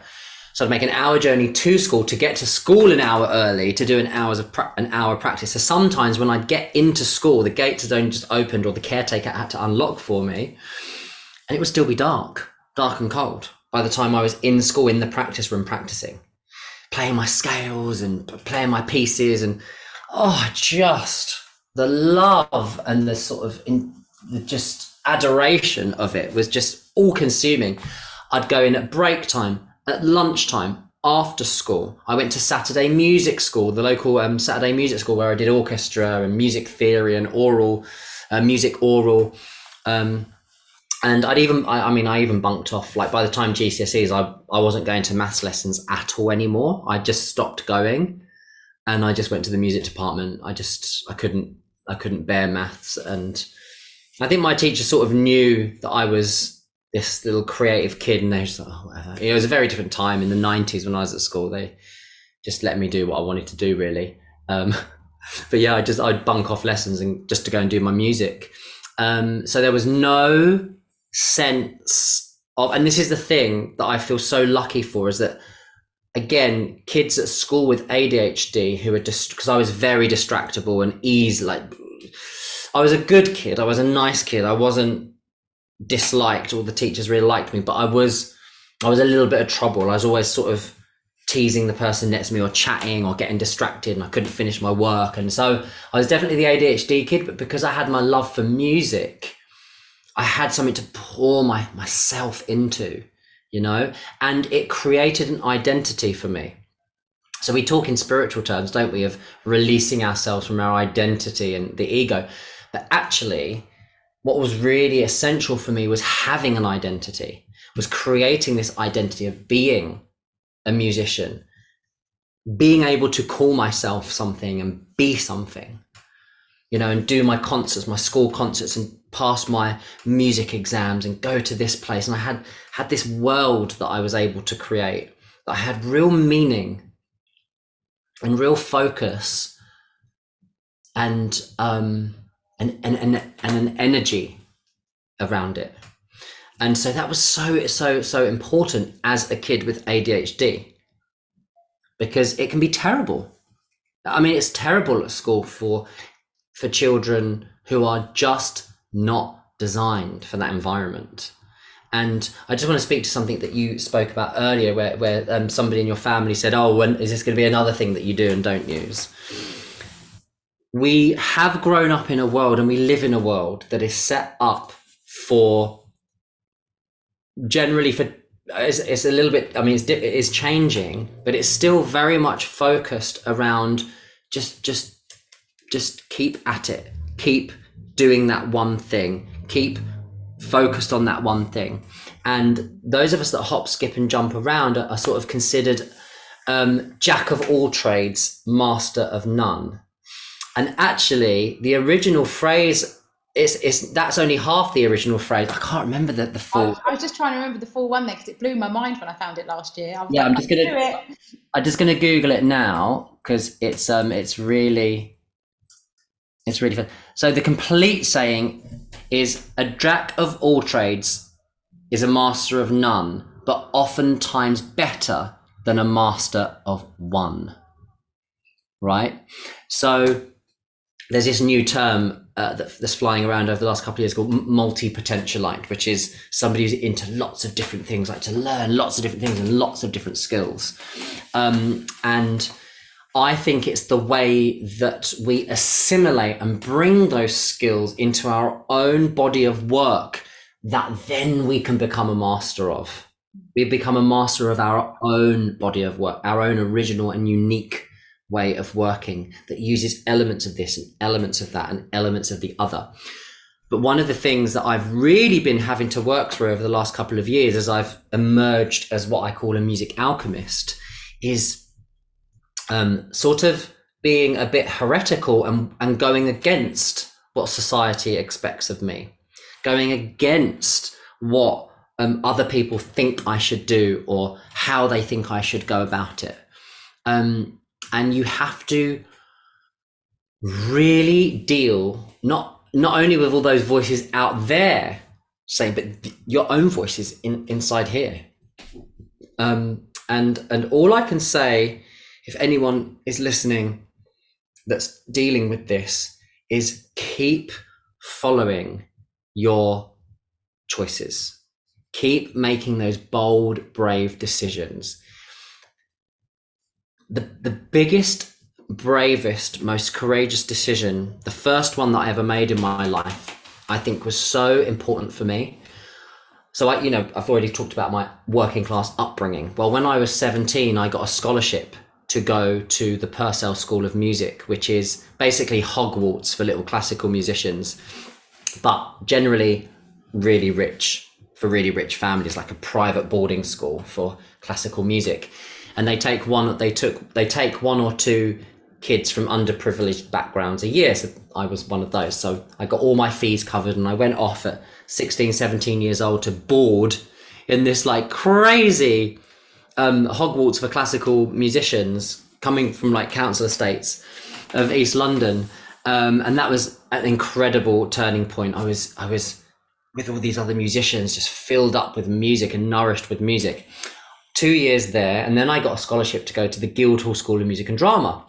So I'd make an hour journey to school to get to school an hour early to do an hours of pra- an hour practice. So sometimes when I'd get into school, the gates had only just opened or the caretaker had to unlock for me, and it would still be dark, dark and cold by the time I was in school in the practice room practicing, playing my scales and playing my pieces and oh, just the love and the sort of in, the just adoration of it was just all consuming. I'd go in at break time at lunchtime after school, I went to Saturday Music School, the local um, Saturday Music School where I did orchestra and music theory and oral, uh, music oral. Um, and I'd even, I, I, mean, I even bunked off. Like by the time GCSEs, I, I wasn't going to maths lessons at all anymore. I just stopped going, and I just went to the music department. I just, I couldn't, I couldn't bear maths, and I think my teacher sort of knew that I was this little creative kid, and they just like, oh, whatever. It was a very different time in the '90s when I was at school. They just let me do what I wanted to do, really. Um, but yeah, I just I'd bunk off lessons and just to go and do my music. Um, so there was no sense of, and this is the thing that I feel so lucky for is that again, kids at school with ADHD who are just because I was very distractible and easy, like I was a good kid, I was a nice kid, I wasn't disliked All the teachers really liked me, but I was I was a little bit of trouble. I was always sort of teasing the person next to me or chatting or getting distracted and I couldn't finish my work. And so I was definitely the ADHD kid, but because I had my love for music, I had something to pour my myself into, you know, and it created an identity for me. So we talk in spiritual terms, don't we, of releasing ourselves from our identity and the ego. But actually, what was really essential for me was having an identity, was creating this identity of being a musician, being able to call myself something and be something, you know, and do my concerts, my school concerts, and pass my music exams and go to this place. And I had had this world that I was able to create. That I had real meaning and real focus and um and and and, and an energy around it. And so that was so so so important as a kid with ADHD because it can be terrible. I mean, it's terrible at school for for children who are just not designed for that environment. And I just want to speak to something that you spoke about earlier, where where um, somebody in your family said, "Oh, when is this going to be another thing that you do and don't use?" We have grown up in a world, and we live in a world that is set up for generally for it's, it's a little bit i mean it's, it is changing but it's still very much focused around just just just keep at it keep doing that one thing keep focused on that one thing and those of us that hop skip and jump around are, are sort of considered um, jack of all trades master of none and actually the original phrase is, is that's only half the original phrase. I can't remember the the full. I, I was just trying to remember the full one there because it blew my mind when I found it last year. yeah, like, I'm just gonna. I'm just gonna Google it now because it's um it's really it's really fun. So the complete saying is a jack of all trades is a master of none, but oftentimes better than a master of one. Right. So there's this new term uh, that, that's flying around over the last couple of years called multi-potentialite, which is somebody who's into lots of different things, like to learn lots of different things and lots of different skills. Um, and I think it's the way that we assimilate and bring those skills into our own body of work that then we can become a master of. We become a master of our own body of work, our own original and unique way of working that uses elements of this and elements of that and elements of the other. But one of the things that I've really been having to work through over the last couple of years as I've emerged as what I call a music alchemist is um, sort of being a bit heretical and, and going against what society expects of me, going against what um, other people think I should do or how they think I should go about it. Um, and you have to really deal not not only with all those voices out there saying but your own voices in, inside here um, and and all i can say if anyone is listening that's dealing with this is keep following your choices. Keep making those bold brave decisions. The the biggest bravest most courageous decision the first one that i ever made in my life i think was so important for me. So i you know i've already talked about my working class upbringing. Well when i was 17 i got a scholarship to go to the purcell school of music which is basically hogwarts for little classical musicians but generally really rich for really rich families like a private boarding school for classical music. And they take one they took they take one or two kids from underprivileged backgrounds a year so i was one of those. So i got all my fees covered and i went off at 16 17 years old to board in this like crazy um, hogwarts for classical musicians coming from like council estates of east london. Um, and that was an incredible turning point. I was i was with all these other musicians just filled up with music and nourished with music. Two years there, and then I got a scholarship to go to the Guildhall School of Music and Drama,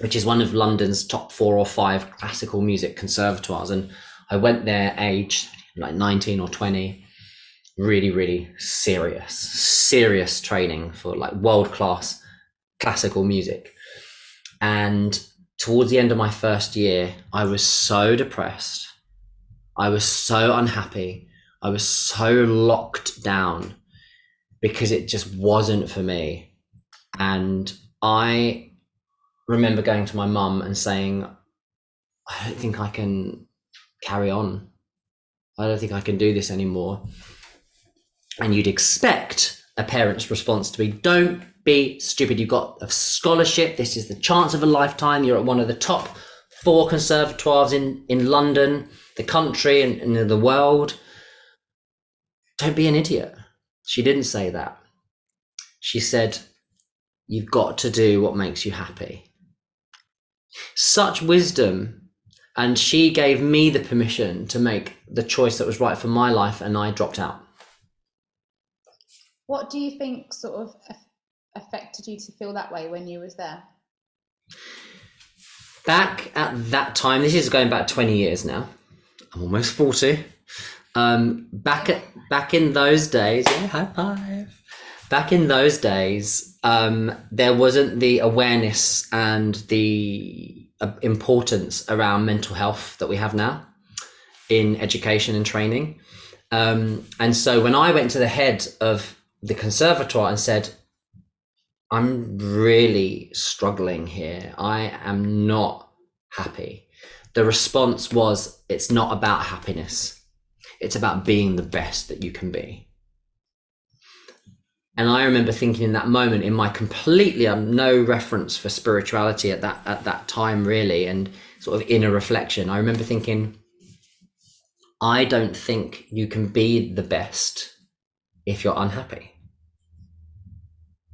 which is one of London's top four or five classical music conservatoires. And I went there aged like 19 or 20, really, really serious, serious training for like world class classical music. And towards the end of my first year, I was so depressed. I was so unhappy. I was so locked down because it just wasn't for me. And I remember going to my mum and saying, I don't think I can carry on. I don't think I can do this anymore. And you'd expect a parent's response to be, don't be stupid. You've got a scholarship. This is the chance of a lifetime. You're at one of the top four conservatoires in, in London. the country and, and the world. Don't be an idiot. She didn't say that. She said, You've got to do what makes you happy. Such wisdom. And she gave me the permission to make the choice that was right for my life, and I dropped out. What do you think sort of affected you to feel that way when you was there? Back at that time, this is going back 20 years now. I'm almost 40. Um, back at back in those days, yeah, high five. Back in those days, um, there wasn't the awareness and the uh, importance around mental health that we have now in education and training. Um, and so when I went to the head of the conservatoire and said, I'm really struggling here. I am not happy. The response was, it's not about happiness. It's about being the best that you can be. And I remember thinking in that moment, in my completely um, no reference for spirituality at that at that time, really, and sort of inner reflection. I remember thinking, I don't think you can be the best if you're unhappy.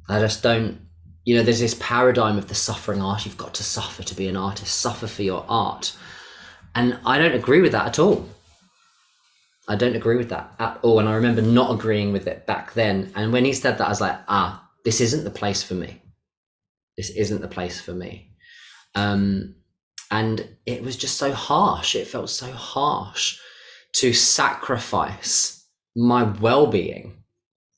I just don't, you know, there's this paradigm of the suffering art. You've got to suffer to be an artist, suffer for your art. And I don't agree with that at all. I don't agree with that at all. And I remember not agreeing with it back then. And when he said that, I was like, ah, this isn't the place for me. This isn't the place for me. Um, and it was just so harsh. It felt so harsh to sacrifice my well being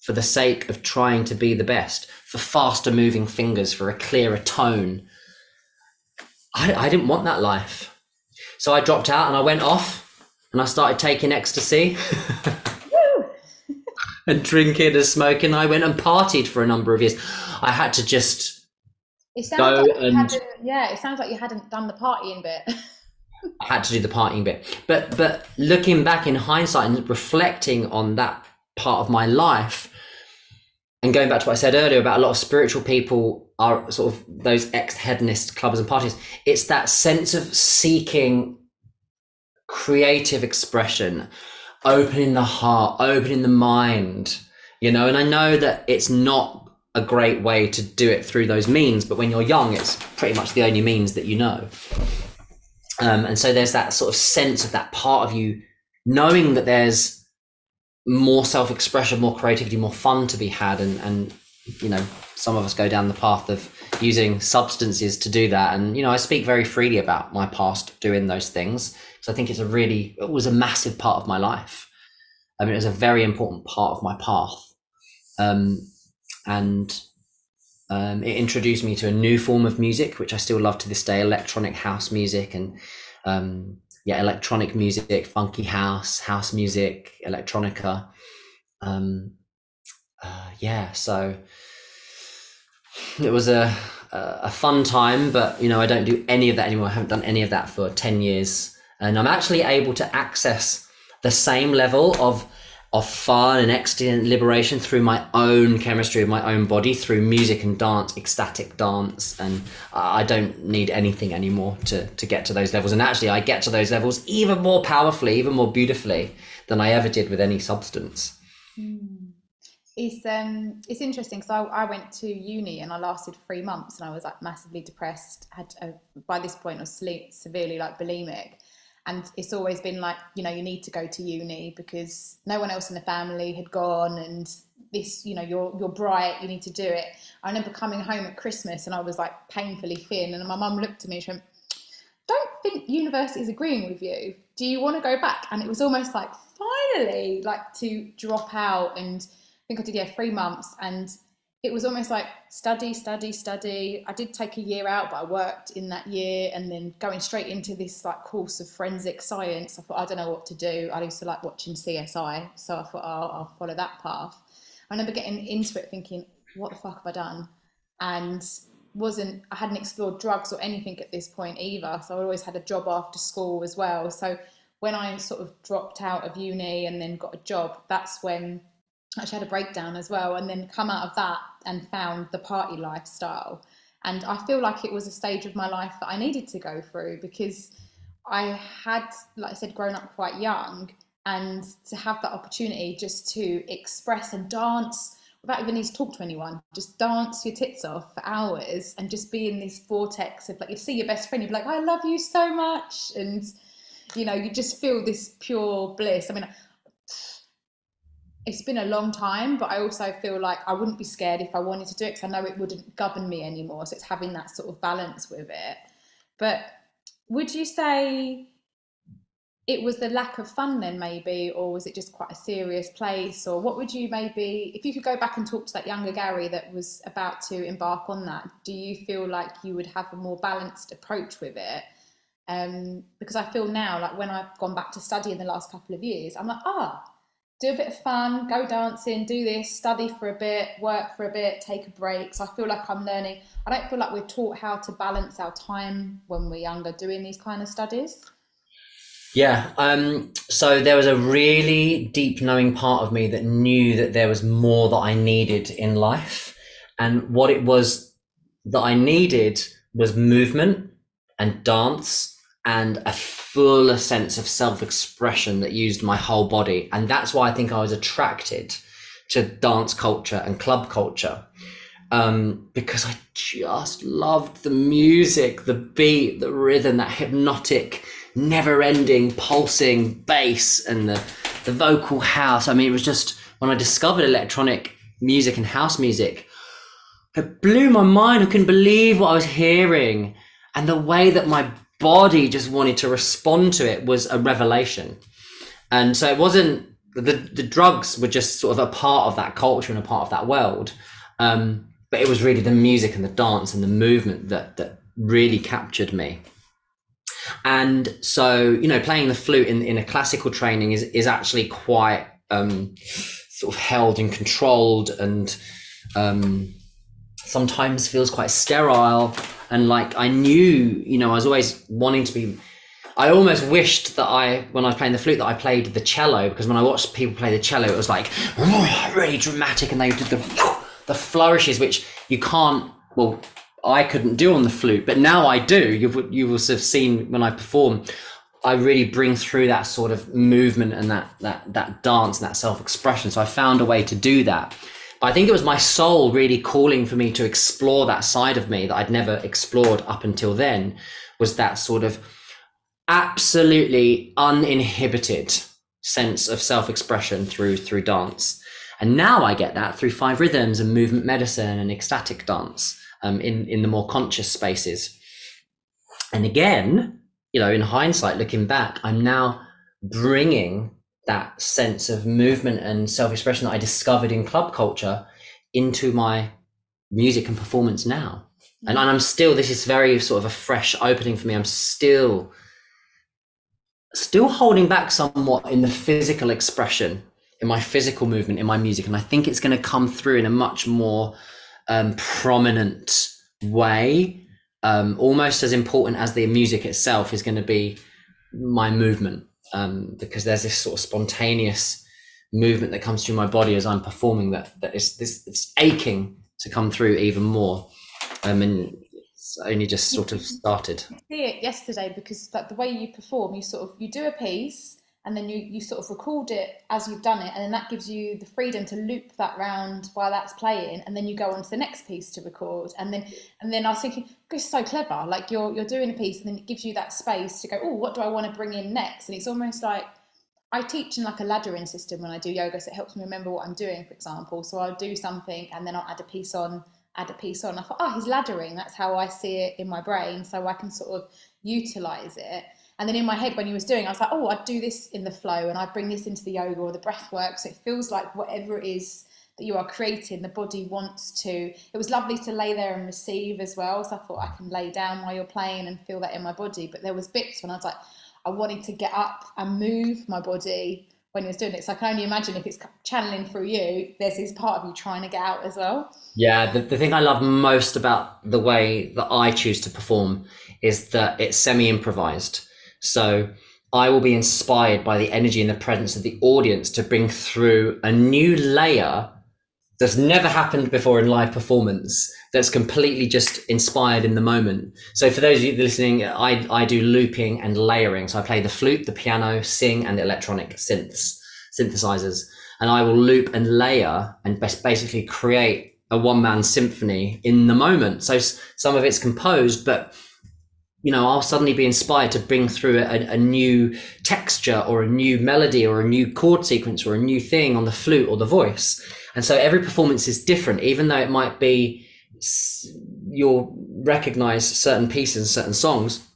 for the sake of trying to be the best, for faster moving fingers, for a clearer tone. I, I didn't want that life. So I dropped out and I went off and I started taking ecstasy and drinking and smoking. I went and partied for a number of years. I had to just it sounds go like and yeah, it sounds like you hadn't done the partying bit. I had to do the partying bit, but but looking back in hindsight and reflecting on that part of my life, and going back to what I said earlier about a lot of spiritual people are sort of those ex-hedonist clubs and parties, it's that sense of seeking creative expression, opening the heart, opening the mind, you know, and I know that it's not a great way to do it through those means, but when you're young, it's pretty much the only means that you know. Um, and so there's that sort of sense of that part of you knowing that there's more self-expression, more creativity, more fun to be had, and and you know some of us go down the path of using substances to do that. And you know I speak very freely about my past doing those things because I think it's a really it was a massive part of my life. I mean, it was a very important part of my path, um, and um, it introduced me to a new form of music, which I still love to this day, electronic house music and um, yeah, electronic music, funky house, house music, electronica. Um, uh, yeah, so it was a a fun time, but you know I don't do any of that anymore. I haven't done any of that for ten years, and I'm actually able to access the same level of of fun and ecstasy and liberation through my own chemistry of my own body through music and dance ecstatic dance. And i don't need anything anymore to to get to those levels. And actually i get to those levels even more powerfully even more beautifully than i ever did with any substance. Mm. it's um it's interesting. Because I, I went to uni and i lasted three months and i was like massively depressed had a, by this point I was sleep severely like bulimic and it's always been like you know you need to go to uni because no one else in the family had gone and this you know you're you're bright you need to do it. I remember coming home at christmas and i was like painfully thin and my mum looked at me and she went don't think university is agreeing with you. Do you want to go back? And it was almost like finally like to drop out and i think i did yeah three months and it was almost like study, study, study. I did take a year out, but I worked in that year and then going straight into this like course of forensic science. I thought, I don't know what to do. I used to like watching CSI. So I thought, oh, I'll follow that path. I remember getting into it thinking, what the fuck have I done? And wasn't, I hadn't explored drugs or anything at this point either. So I always had a job after school as well. So when I sort of dropped out of uni and then got a job, that's when actually had a breakdown as well, and then come out of that and found the party lifestyle. And I feel like it was a stage of my life that I needed to go through because I had, like I said, grown up quite young, and to have that opportunity just to express and dance without even need to talk to anyone, just dance your tits off for hours and just be in this vortex of like you see your best friend, you'd be like, I love you so much, and you know, you just feel this pure bliss. I mean, it's been a long time, but I also feel like I wouldn't be scared if I wanted to do it because I know it wouldn't govern me anymore. So it's having that sort of balance with it. But would you say it was the lack of fun then maybe or was it just quite a serious place or what would you maybe if you could go back and talk to that younger gary that was about to embark on that do you feel like you would have a more balanced approach with it um, because i feel now like when i've gone back to study in the last couple of years i'm like ah do a bit of fun go dancing do this study for a bit work for a bit take a break so i feel like i'm learning i don't feel like we're taught how to balance our time when we're younger doing these kind of studies yeah. Um, so there was a really deep knowing part of me that knew that there was more that I needed in life. And what it was that I needed was movement and dance and a fuller sense of self expression that used my whole body. And that's why I think I was attracted to dance culture and club culture. Um, because I just loved the music, the beat, the rhythm, that hypnotic never ending pulsing bass and the, the vocal house. I mean, it was just when I discovered electronic music and house music, it blew my mind. I couldn't believe what I was hearing. And the way that my body just wanted to respond to it was a revelation. And so it wasn't the, the drugs were just sort of a part of that culture and a part of that world. Um, but it was really the music and the dance and the movement that that really captured me. And so, you know, playing the flute in, in a classical training is, is actually quite um, sort of held and controlled and um, sometimes feels quite sterile. And like I knew, you know, I was always wanting to be. I almost wished that I, when I was playing the flute, that I played the cello because when I watched people play the cello, it was like really dramatic, and they did the the flourishes, which you can't. Well, I couldn't do on the flute, but now I do. you've you will have seen when I perform. I really bring through that sort of movement and that that that dance and that self expression. So I found a way to do that. But I think it was my soul really calling for me to explore that side of me that I'd never explored up until then. Was that sort of absolutely uninhibited sense of self expression through through dance. And now I get that through five rhythms and movement medicine and ecstatic dance um, in in the more conscious spaces. And again, you know, in hindsight, looking back, I'm now bringing that sense of movement and self-expression that I discovered in club culture into my music and performance now. And, and I'm still, this is very sort of a fresh opening for me. I'm still, still holding back somewhat in the physical expression, in my physical movement, in my music. And I think it's going to come through in a much more um, prominent way, um, almost as important as the music itself is going to be my movement, um, because there's this sort of spontaneous movement that comes through my body as I'm performing that that is this it's aching to come through even more. Um, and it's only just sort of started. I see it yesterday because like the way you perform, you sort of you do a piece and then you, you sort of record it as you've done it and then that gives you the freedom to loop that round while that's playing and then you go on to the next piece to record and then and then I was thinking it's so clever like you're you're doing a piece and then it gives you that space to go oh what do I want to bring in next? And it's almost like I teach in like a laddering system when I do yoga so it helps me remember what I'm doing for example. So I'll do something and then I'll add a piece on add a piece on. I thought oh he's laddering that's how I see it in my brain so I can sort of utilize it and then in my head, when he was doing, I was like, oh, I'd do this in the flow and I'd bring this into the yoga or the breath work. So it feels like whatever it is that you are creating, the body wants to. It was lovely to lay there and receive as well. So I thought I can lay down while you're playing and feel that in my body. But there was bits when I was like, I wanted to get up and move my body when he was doing it. So I can only imagine if it's channeling through you, there's this part of you trying to get out as well. Yeah, the, the thing I love most about the way that I choose to perform is that it's semi improvised. So I will be inspired by the energy and the presence of the audience to bring through a new layer that's never happened before in live performance that's completely just inspired in the moment. So for those of you listening, I, I do looping and layering. So I play the flute, the piano, sing, and electronic synths, synthesizers. And I will loop and layer and basically create a one man symphony in the moment. So some of it's composed, but you know, I'll suddenly be inspired to bring through a, a, new texture or a new melody or a new chord sequence or a new thing on the flute or the voice. And so every performance is different, even though it might be you'll recognize certain pieces, certain songs,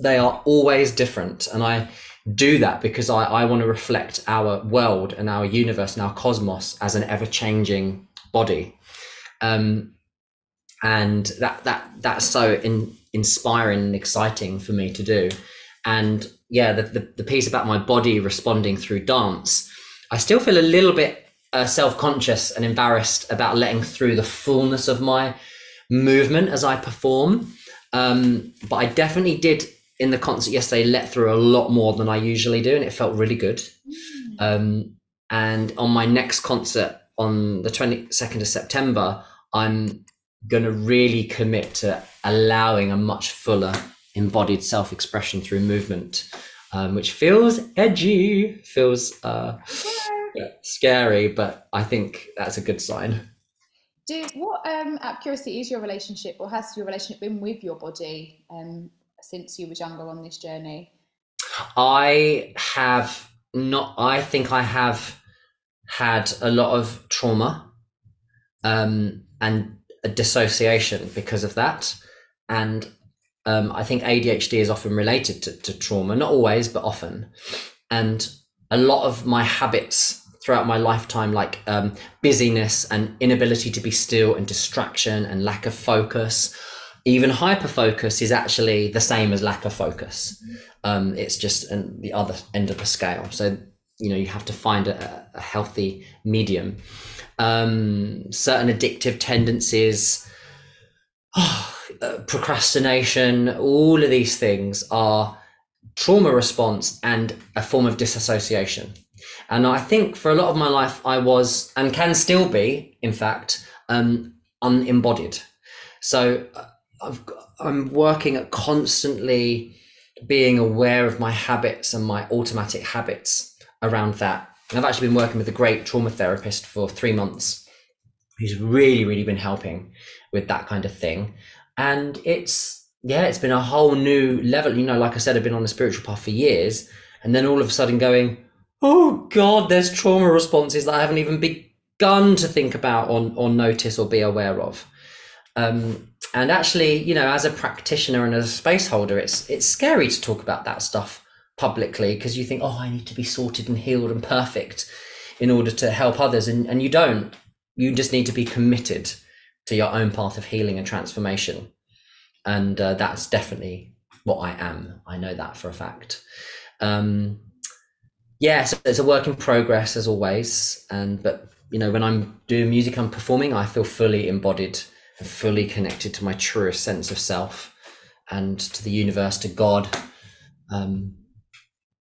they are always different. And I do that because I, I want to reflect our world and our universe and our cosmos as an ever changing body. Um, and that, that, that's so in, inspiring and exciting for me to do. And yeah, the, the, the piece about my body responding through dance, I still feel a little bit uh, self-conscious and embarrassed about letting through the fullness of my movement as I perform. Um, but I definitely did in the concert yesterday let through a lot more than I usually do, and it felt really good. Mm. Um, and on my next concert on the 22nd of September, I'm going to really commit to allowing a much fuller embodied self-expression through movement, um, which feels edgy, feels uh, scary, but I think that's a good sign. Do what? Um, curiosity, is your relationship, or has your relationship been with your body um, since you was younger on this journey? I have not. I think I have had a lot of trauma um, and a dissociation because of that, and um, I think ADHD is often related to, to trauma, not always, but often, and a lot of my habits throughout my lifetime, like um, busyness and inability to be still and distraction and lack of focus. Even hyper focus is actually the same as lack of focus. Um, it's just an, the other end of the scale. So, you know, you have to find a, a healthy medium. Um, certain addictive tendencies, oh, uh, procrastination, all of these things are trauma response and a form of disassociation. And I think for a lot of my life, I was and can still be, in fact, um, unembodied. So uh, I've, I'm working at constantly being aware of my habits and my automatic habits around that. And I've actually been working with a great trauma therapist for three months. He's really, really been helping with that kind of thing. And it's, yeah, it's been a whole new level. You know, like I said, I've been on a spiritual path for years. And then all of a sudden going, oh god, there's trauma responses that I haven't even begun to think about or, or notice or be aware of. Um, and actually, you know, as a practitioner and as a space holder, it's it's scary to talk about that stuff publicly because you think, oh, I need to be sorted and healed and perfect in order to help others, and and you don't. You just need to be committed to your own path of healing and transformation, and uh, that's definitely what I am. I know that for a fact. Um, yeah, so it's a work in progress as always. And but you know, when I'm doing music, I'm performing, I feel fully embodied fully connected to my truest sense of self and to the universe, to God, um,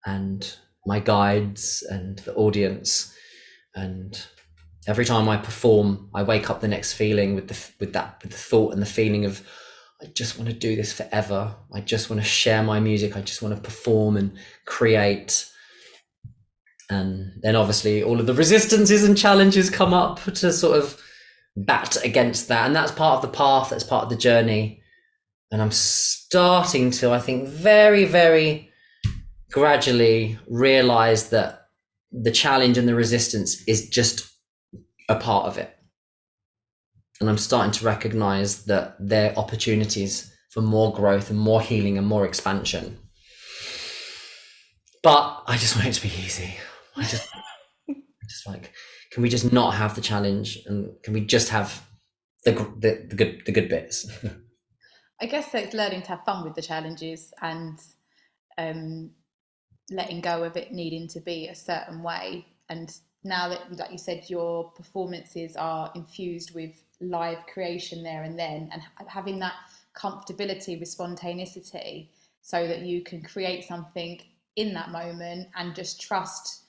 and my guides and the audience. And every time I perform, I wake up the next feeling with the with that with the thought and the feeling of I just want to do this forever. I just want to share my music. I just want to perform and create and then obviously all of the resistances and challenges come up to sort of bat against that and that's part of the path that's part of the journey and i'm starting to i think very very gradually realize that the challenge and the resistance is just a part of it and i'm starting to recognize that there are opportunities for more growth and more healing and more expansion but i just want it to be easy I just, just like, can we just not have the challenge and can we just have the the, the good the good bits? I guess it's learning to have fun with the challenges and um, letting go of it needing to be a certain way. And now that, like you said, your performances are infused with live creation there and then, and having that comfortability with spontaneity so that you can create something in that moment and just trust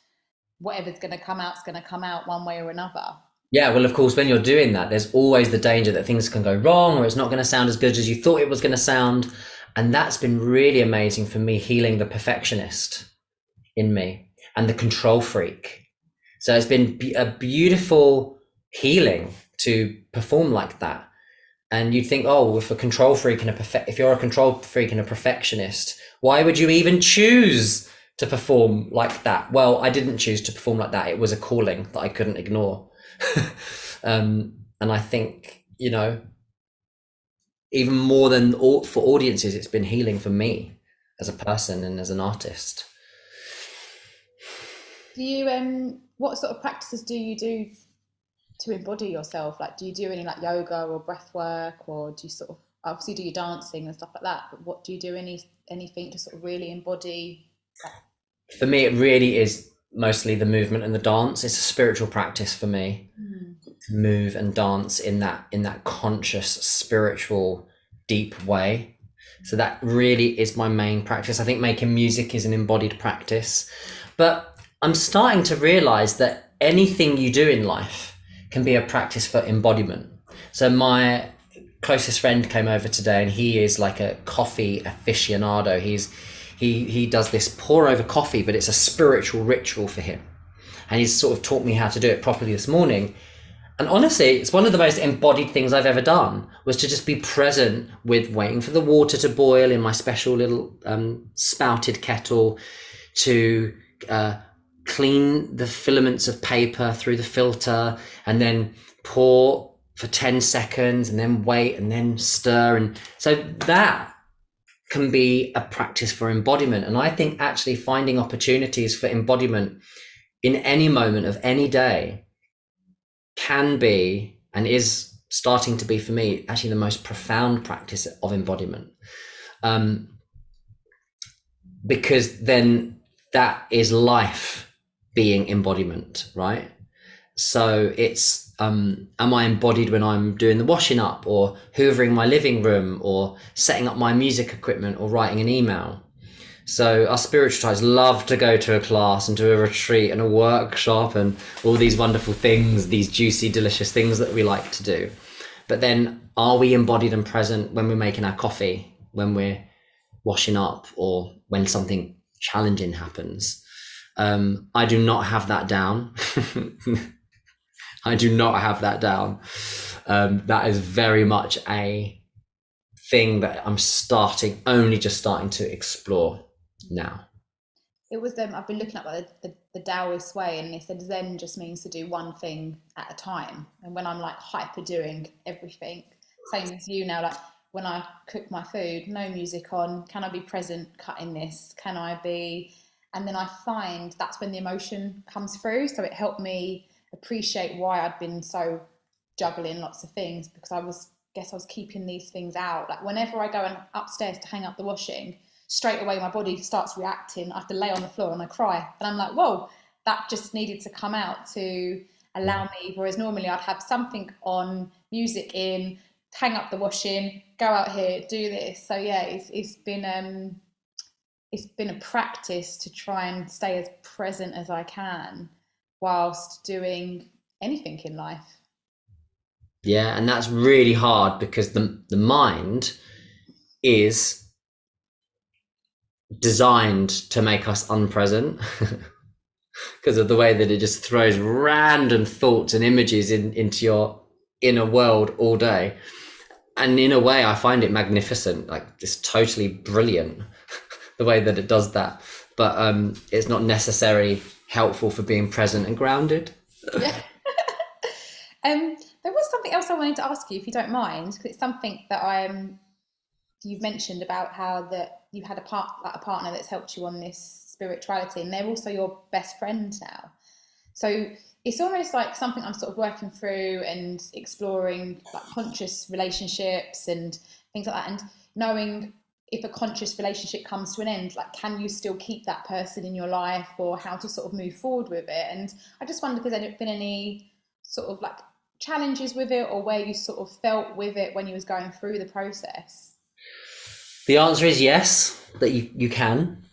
whatever's going to come out is going to come out one way or another. Yeah, well, of course, when you're doing that, there's always the danger that things can go wrong or it's not going to sound as good as you thought it was going to sound. And that's been really amazing for me healing the perfectionist in me and the control freak. So it's been a beautiful healing to perform like that. And you'd think, oh, if a control freak and a perfect, if you're a control freak and a perfectionist, why would you even choose to perform like that? Well, I didn't choose to perform like that. It was a calling that I couldn't ignore. um, and I think, you know, even more than for audiences, it's been healing for me as a person and as an artist. Do you um what sort of practices do you do to embody yourself? Like do you do any like yoga or breath work or do you sort of obviously do your dancing and stuff like that, but what do you do any anything to sort of really embody that? For me it really is mostly the movement and the dance. It's a spiritual practice for me mm. to move and dance in that in that conscious, spiritual, deep way. So that really is my main practice. I think making music is an embodied practice. But I'm starting to realize that anything you do in life can be a practice for embodiment. So my closest friend came over today and he is like a coffee aficionado. He's he he does this pour over coffee, but it's a spiritual ritual for him. And he's sort of taught me how to do it properly this morning. And honestly, it's one of the most embodied things I've ever done was to just be present with waiting for the water to boil in my special little um, spouted kettle, to uh, clean the filaments of paper through the filter, and then pour for 10 seconds, and then wait, and then stir. And so that can be a practice for embodiment. And I think actually finding opportunities for embodiment in any moment of any day can be and is starting to be for me actually the most profound practice of embodiment. Um, because then that is life being embodiment, right? So it's um, am I embodied when I'm doing the washing up or hoovering my living room or setting up my music equipment or writing an email? So our spiritual types love to go to a class and to a retreat and a workshop and all these wonderful things, these juicy, delicious things that we like to do. But then are we embodied and present when we're making our coffee, when we're washing up or when something challenging happens? Um, I do not have that down. I do not have that down. Um, that is very much a thing that I'm starting, only just starting to explore now. It was um, I've been looking at the, the, the Taoist way, and they said Zen just means to do one thing at a time. And when I'm like hyper doing everything, same as you now, like when I cook my food, no music on. Can I be present cutting this? Can I be? And then I find that's when the emotion comes through. So it helped me appreciate why I'd been so juggling lots of things because I was guess I was keeping these things out. Like whenever I go and upstairs to hang up the washing, straight away my body starts reacting. I have to lay on the floor and I cry. And I'm like, whoa, that just needed to come out to allow me. Whereas normally I'd have something on, music in, hang up the washing, go out here, do this. So yeah, it's it's been um it's been a practice to try and stay as present as I can whilst doing anything in life. Yeah, and that's really hard because the the mind is designed to make us unpresent because of the way that it just throws random thoughts and images in, into your inner world all day. And in a way, I find it magnificent, like it's totally brilliant the way that it does that. But um, it's not necessarily helpful for being present and grounded. um, there was something else I wanted to ask you, if you don't mind, because it's something that I'm. You've mentioned about how that you had a part, like a partner that's helped you on this spirituality, and they're also your best friend now. So it's almost like something I'm sort of working through and exploring, like conscious relationships and things like that, and knowing if a conscious relationship comes to an end, like can you still keep that person in your life or how to sort of move forward with it? And I just wonder if there's been any sort of like challenges with it or where you sort of felt with it when you was going through the process? The answer is yes, that you, you can.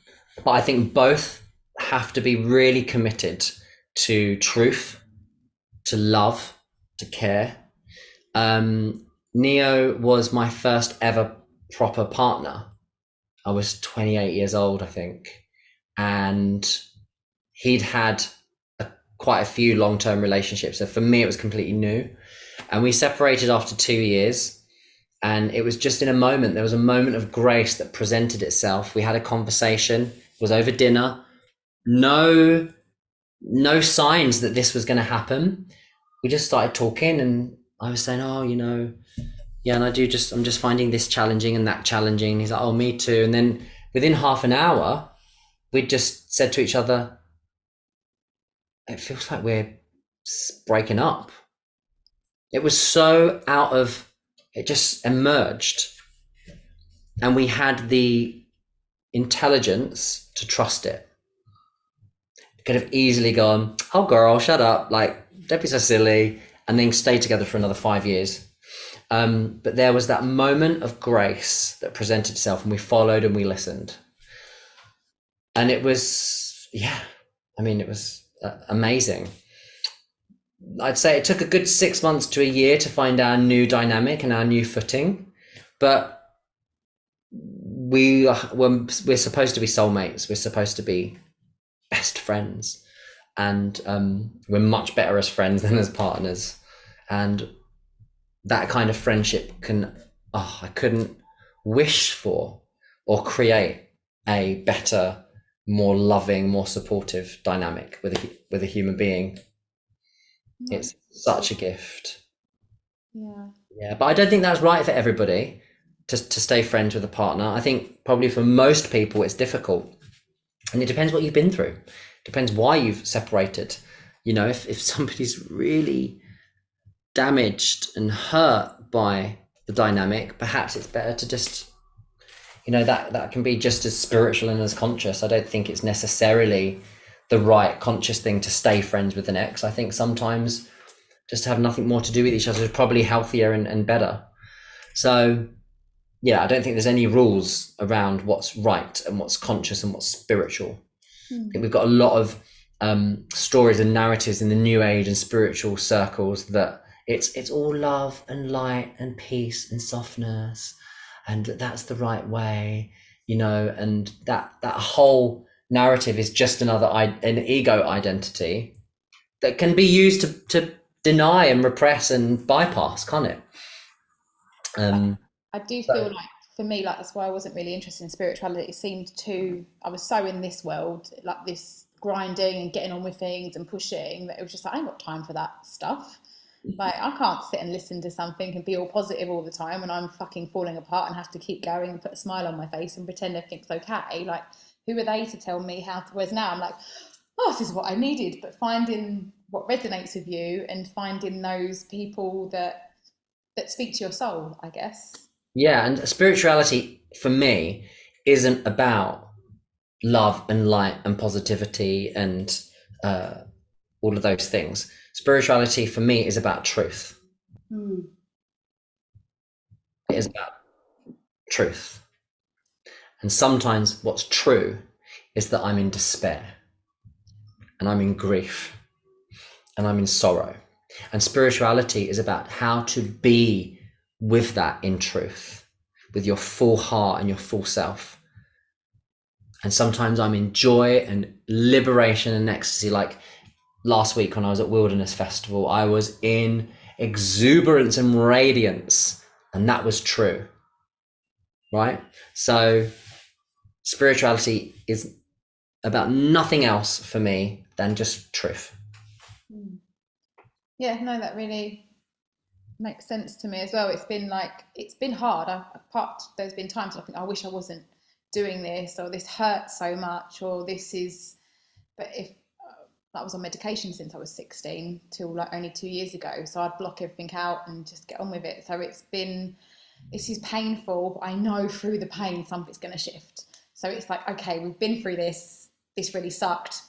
But I think both have to be really committed to truth, to love, to care. Um, Neo was my first ever proper partner. I was 28 years old, I think, and he'd had a, quite a few long term relationships. So for me, it was completely new. And we separated after two years. And it was just in a moment, there was a moment of grace that presented itself. We had a conversation, it was over dinner. No, no signs that this was going to happen. We just started talking, and I was saying, Oh, you know, yeah, and I do just, I'm just finding this challenging and that challenging. And he's like, Oh, me too. And then within half an hour, we just said to each other, It feels like we're breaking up. It was so out of, it just emerged. And we had the intelligence to trust it. Could have easily gone, oh, girl, shut up. Like, don't be so silly. And then stay together for another five years. Um, but there was that moment of grace that presented itself, and we followed and we listened. And it was, yeah, I mean, it was uh, amazing. I'd say it took a good six months to a year to find our new dynamic and our new footing, but we we're, we're supposed to be soulmates. We're supposed to be best friends, and um, we're much better as friends than as partners. And that kind of friendship can, oh, I couldn't wish for or create a better, more loving, more supportive dynamic with a with a human being it's such a gift. Yeah. Yeah, but I don't think that's right for everybody to to stay friends with a partner. I think probably for most people it's difficult. And it depends what you've been through. It depends why you've separated. You know, if, if somebody's really damaged and hurt by the dynamic, perhaps it's better to just you know that that can be just as spiritual and as conscious. I don't think it's necessarily the right conscious thing to stay friends with an ex. I think sometimes just to have nothing more to do with each other is probably healthier and, and better. So yeah, I don't think there's any rules around what's right and what's conscious and what's spiritual. Mm. I think we've got a lot of um, stories and narratives in the new age and spiritual circles that it's it's all love and light and peace and softness and that's the right way, you know, and that that whole narrative is just another an ego identity that can be used to, to deny and repress and bypass, can't it? Um, I, I do feel like for me, like that's why I wasn't really interested in spirituality. It seemed too. I was so in this world, like this grinding and getting on with things and pushing that it was just like I ain't got time for that stuff. Like I can't sit and listen to something and be all positive all the time when I'm fucking falling apart and have to keep going and put a smile on my face and pretend everything's okay. Like who are they to tell me how to whereas now i'm like oh this is what i needed. But finding what resonates with you and finding those people that that speak to your soul i guess. Yeah and spirituality for me isn't about love and light and positivity and uh, all of those things spirituality for me is about truth mm. it is about truth and sometimes what's true is that I'm in despair and I'm in grief and I'm in sorrow. And spirituality is about how to be with that in truth, with your full heart and your full self. And sometimes I'm in joy and liberation and ecstasy. Like last week when I was at Wilderness Festival, I was in exuberance and radiance, and that was true. Right? So spirituality is about nothing else for me than just truth. Hmm. Yeah, no, that really makes sense to me as well. It's been like it's been hard. I part there's been times I think I wish I wasn't doing this or this hurts so much or this is but if I was on medication since I was 16 till like only two years ago. So I'd block everything out and just get on with it. So it's been, this is painful, but I know through the pain something's going to shift. So it's like, okay, we've been through this. This really sucked,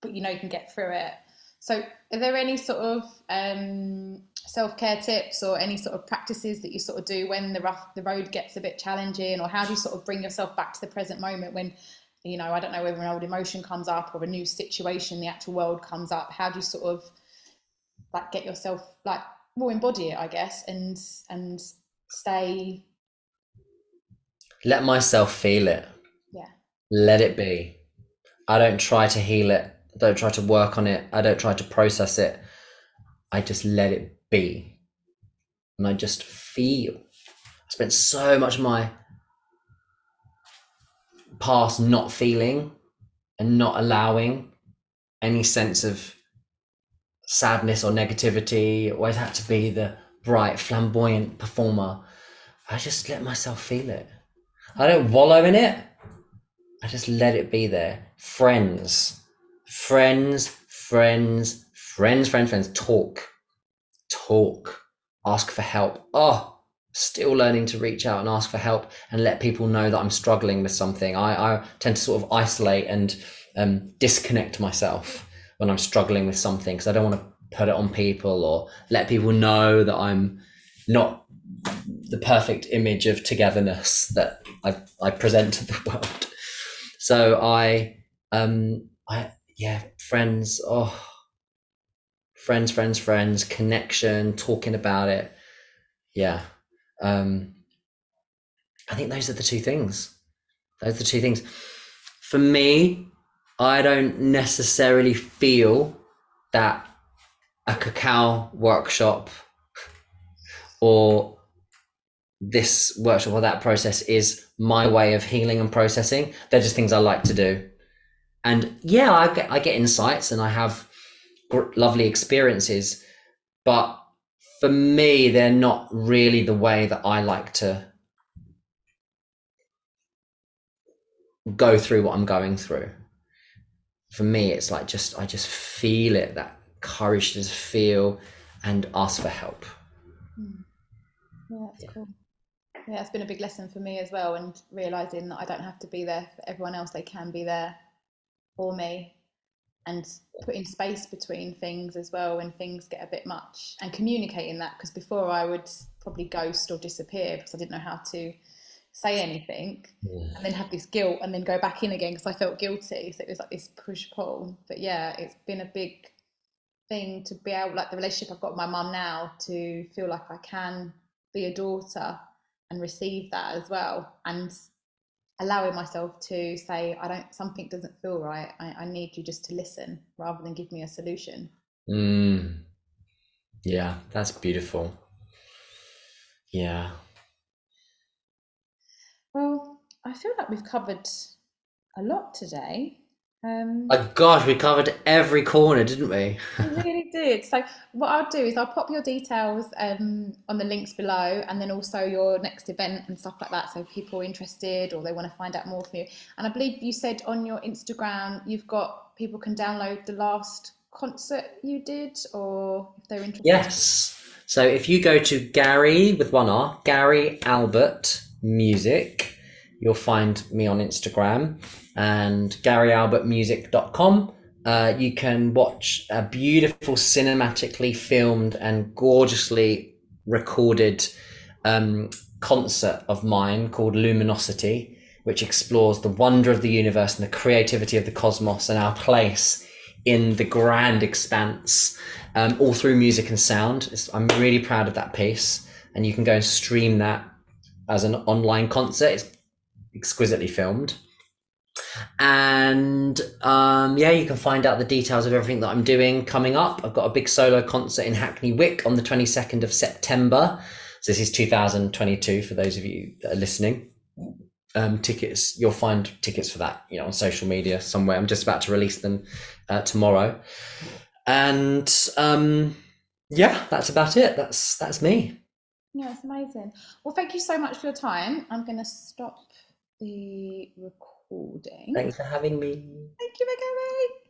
but you know you can get through it. So, are there any sort of um, self care tips or any sort of practices that you sort of do when the rough the road gets a bit challenging, or how do you sort of bring yourself back to the present moment when you know I don't know whether an old emotion comes up or a new situation, the actual world comes up. How do you sort of like get yourself like more embody it, I guess, and and stay. Let myself feel it. Yeah. Let it be. I don't try to heal it. I don't try to work on it. I don't try to process it. I just let it be. And I just feel. I spent so much of my past not feeling and not allowing any sense of sadness or negativity. Always had to be the bright, flamboyant performer. I just let myself feel it. I don't wallow in it. I just let it be there. Friends, friends, friends, friends, friends, friends. Talk, talk, ask for help. Oh, still learning to reach out and ask for help and let people know that I'm struggling with something. I, I tend to sort of isolate and um, disconnect myself when I'm struggling with something because I don't want to put it on people or let people know that I'm not the perfect image of togetherness that I, I present to the world. So I, um, I, yeah, friends, oh, friends, friends, friends, connection, talking about it. Yeah. Um, I think those are the two things. Those are the two things. For me, I don't necessarily feel that a cacao workshop or this workshop or that process is my way of healing and processing. They're just things I like to do. And yeah, I get, I get insights and I have lovely experiences, but for me, they're not really the way that I like to go through what I'm going through. For me, it's like just, I just feel it, that courage to feel and ask for help. Mm. Yeah, that's yeah. cool. Yeah, it's been a big lesson for me as well, and realizing that I don't have to be there for everyone else; they can be there for me, and putting space between things as well when things get a bit much, and communicating that. Because before I would probably ghost or disappear because I didn't know how to say anything, yeah. and then have this guilt, and then go back in again because I felt guilty. So it was like this push pull. But yeah, it's been a big thing to be able, like the relationship I've got with my mum now, to feel like I can be a daughter and receive that as well and allowing myself to say i don't something doesn't feel right. I, I need you just to listen rather than give me a solution. Mm. yeah that's beautiful. Yeah. Well i feel like we've covered a lot today um, oh gosh, we covered every corner, didn't we? we really did. So what I'll do is I'll pop your details um, on the links below, and then also your next event and stuff like that. So people are interested or they want to find out more from you. And I believe you said on your Instagram you've got people can download the last concert you did, or if they're interested. Yes. So if you go to Gary with one R, Gary Albert Music, you'll find me on Instagram and garyalbertmusic.com. Uh, you can watch a beautiful cinematically filmed and gorgeously recorded um, concert of mine called Luminosity, which explores the wonder of the universe and the creativity of the cosmos and our place in the grand expanse, um, all through music and sound. It's, I'm really proud of that piece, and you can go and stream that as an online concert. It's exquisitely filmed. And um, yeah, you can find out the details of everything that I'm doing coming up. I've got a big solo concert in Hackney Wick on the 22nd of September. So this is 2022 for those of you that are listening. Um, tickets, you'll find tickets for that, you know, on social media somewhere. I'm just about to release them uh, tomorrow. And um, yeah, that's about it. That's that's me. Yeah, it's amazing. Well, thank you so much for your time. I'm going to stop the recording. Thanks for having me. Thank you for coming.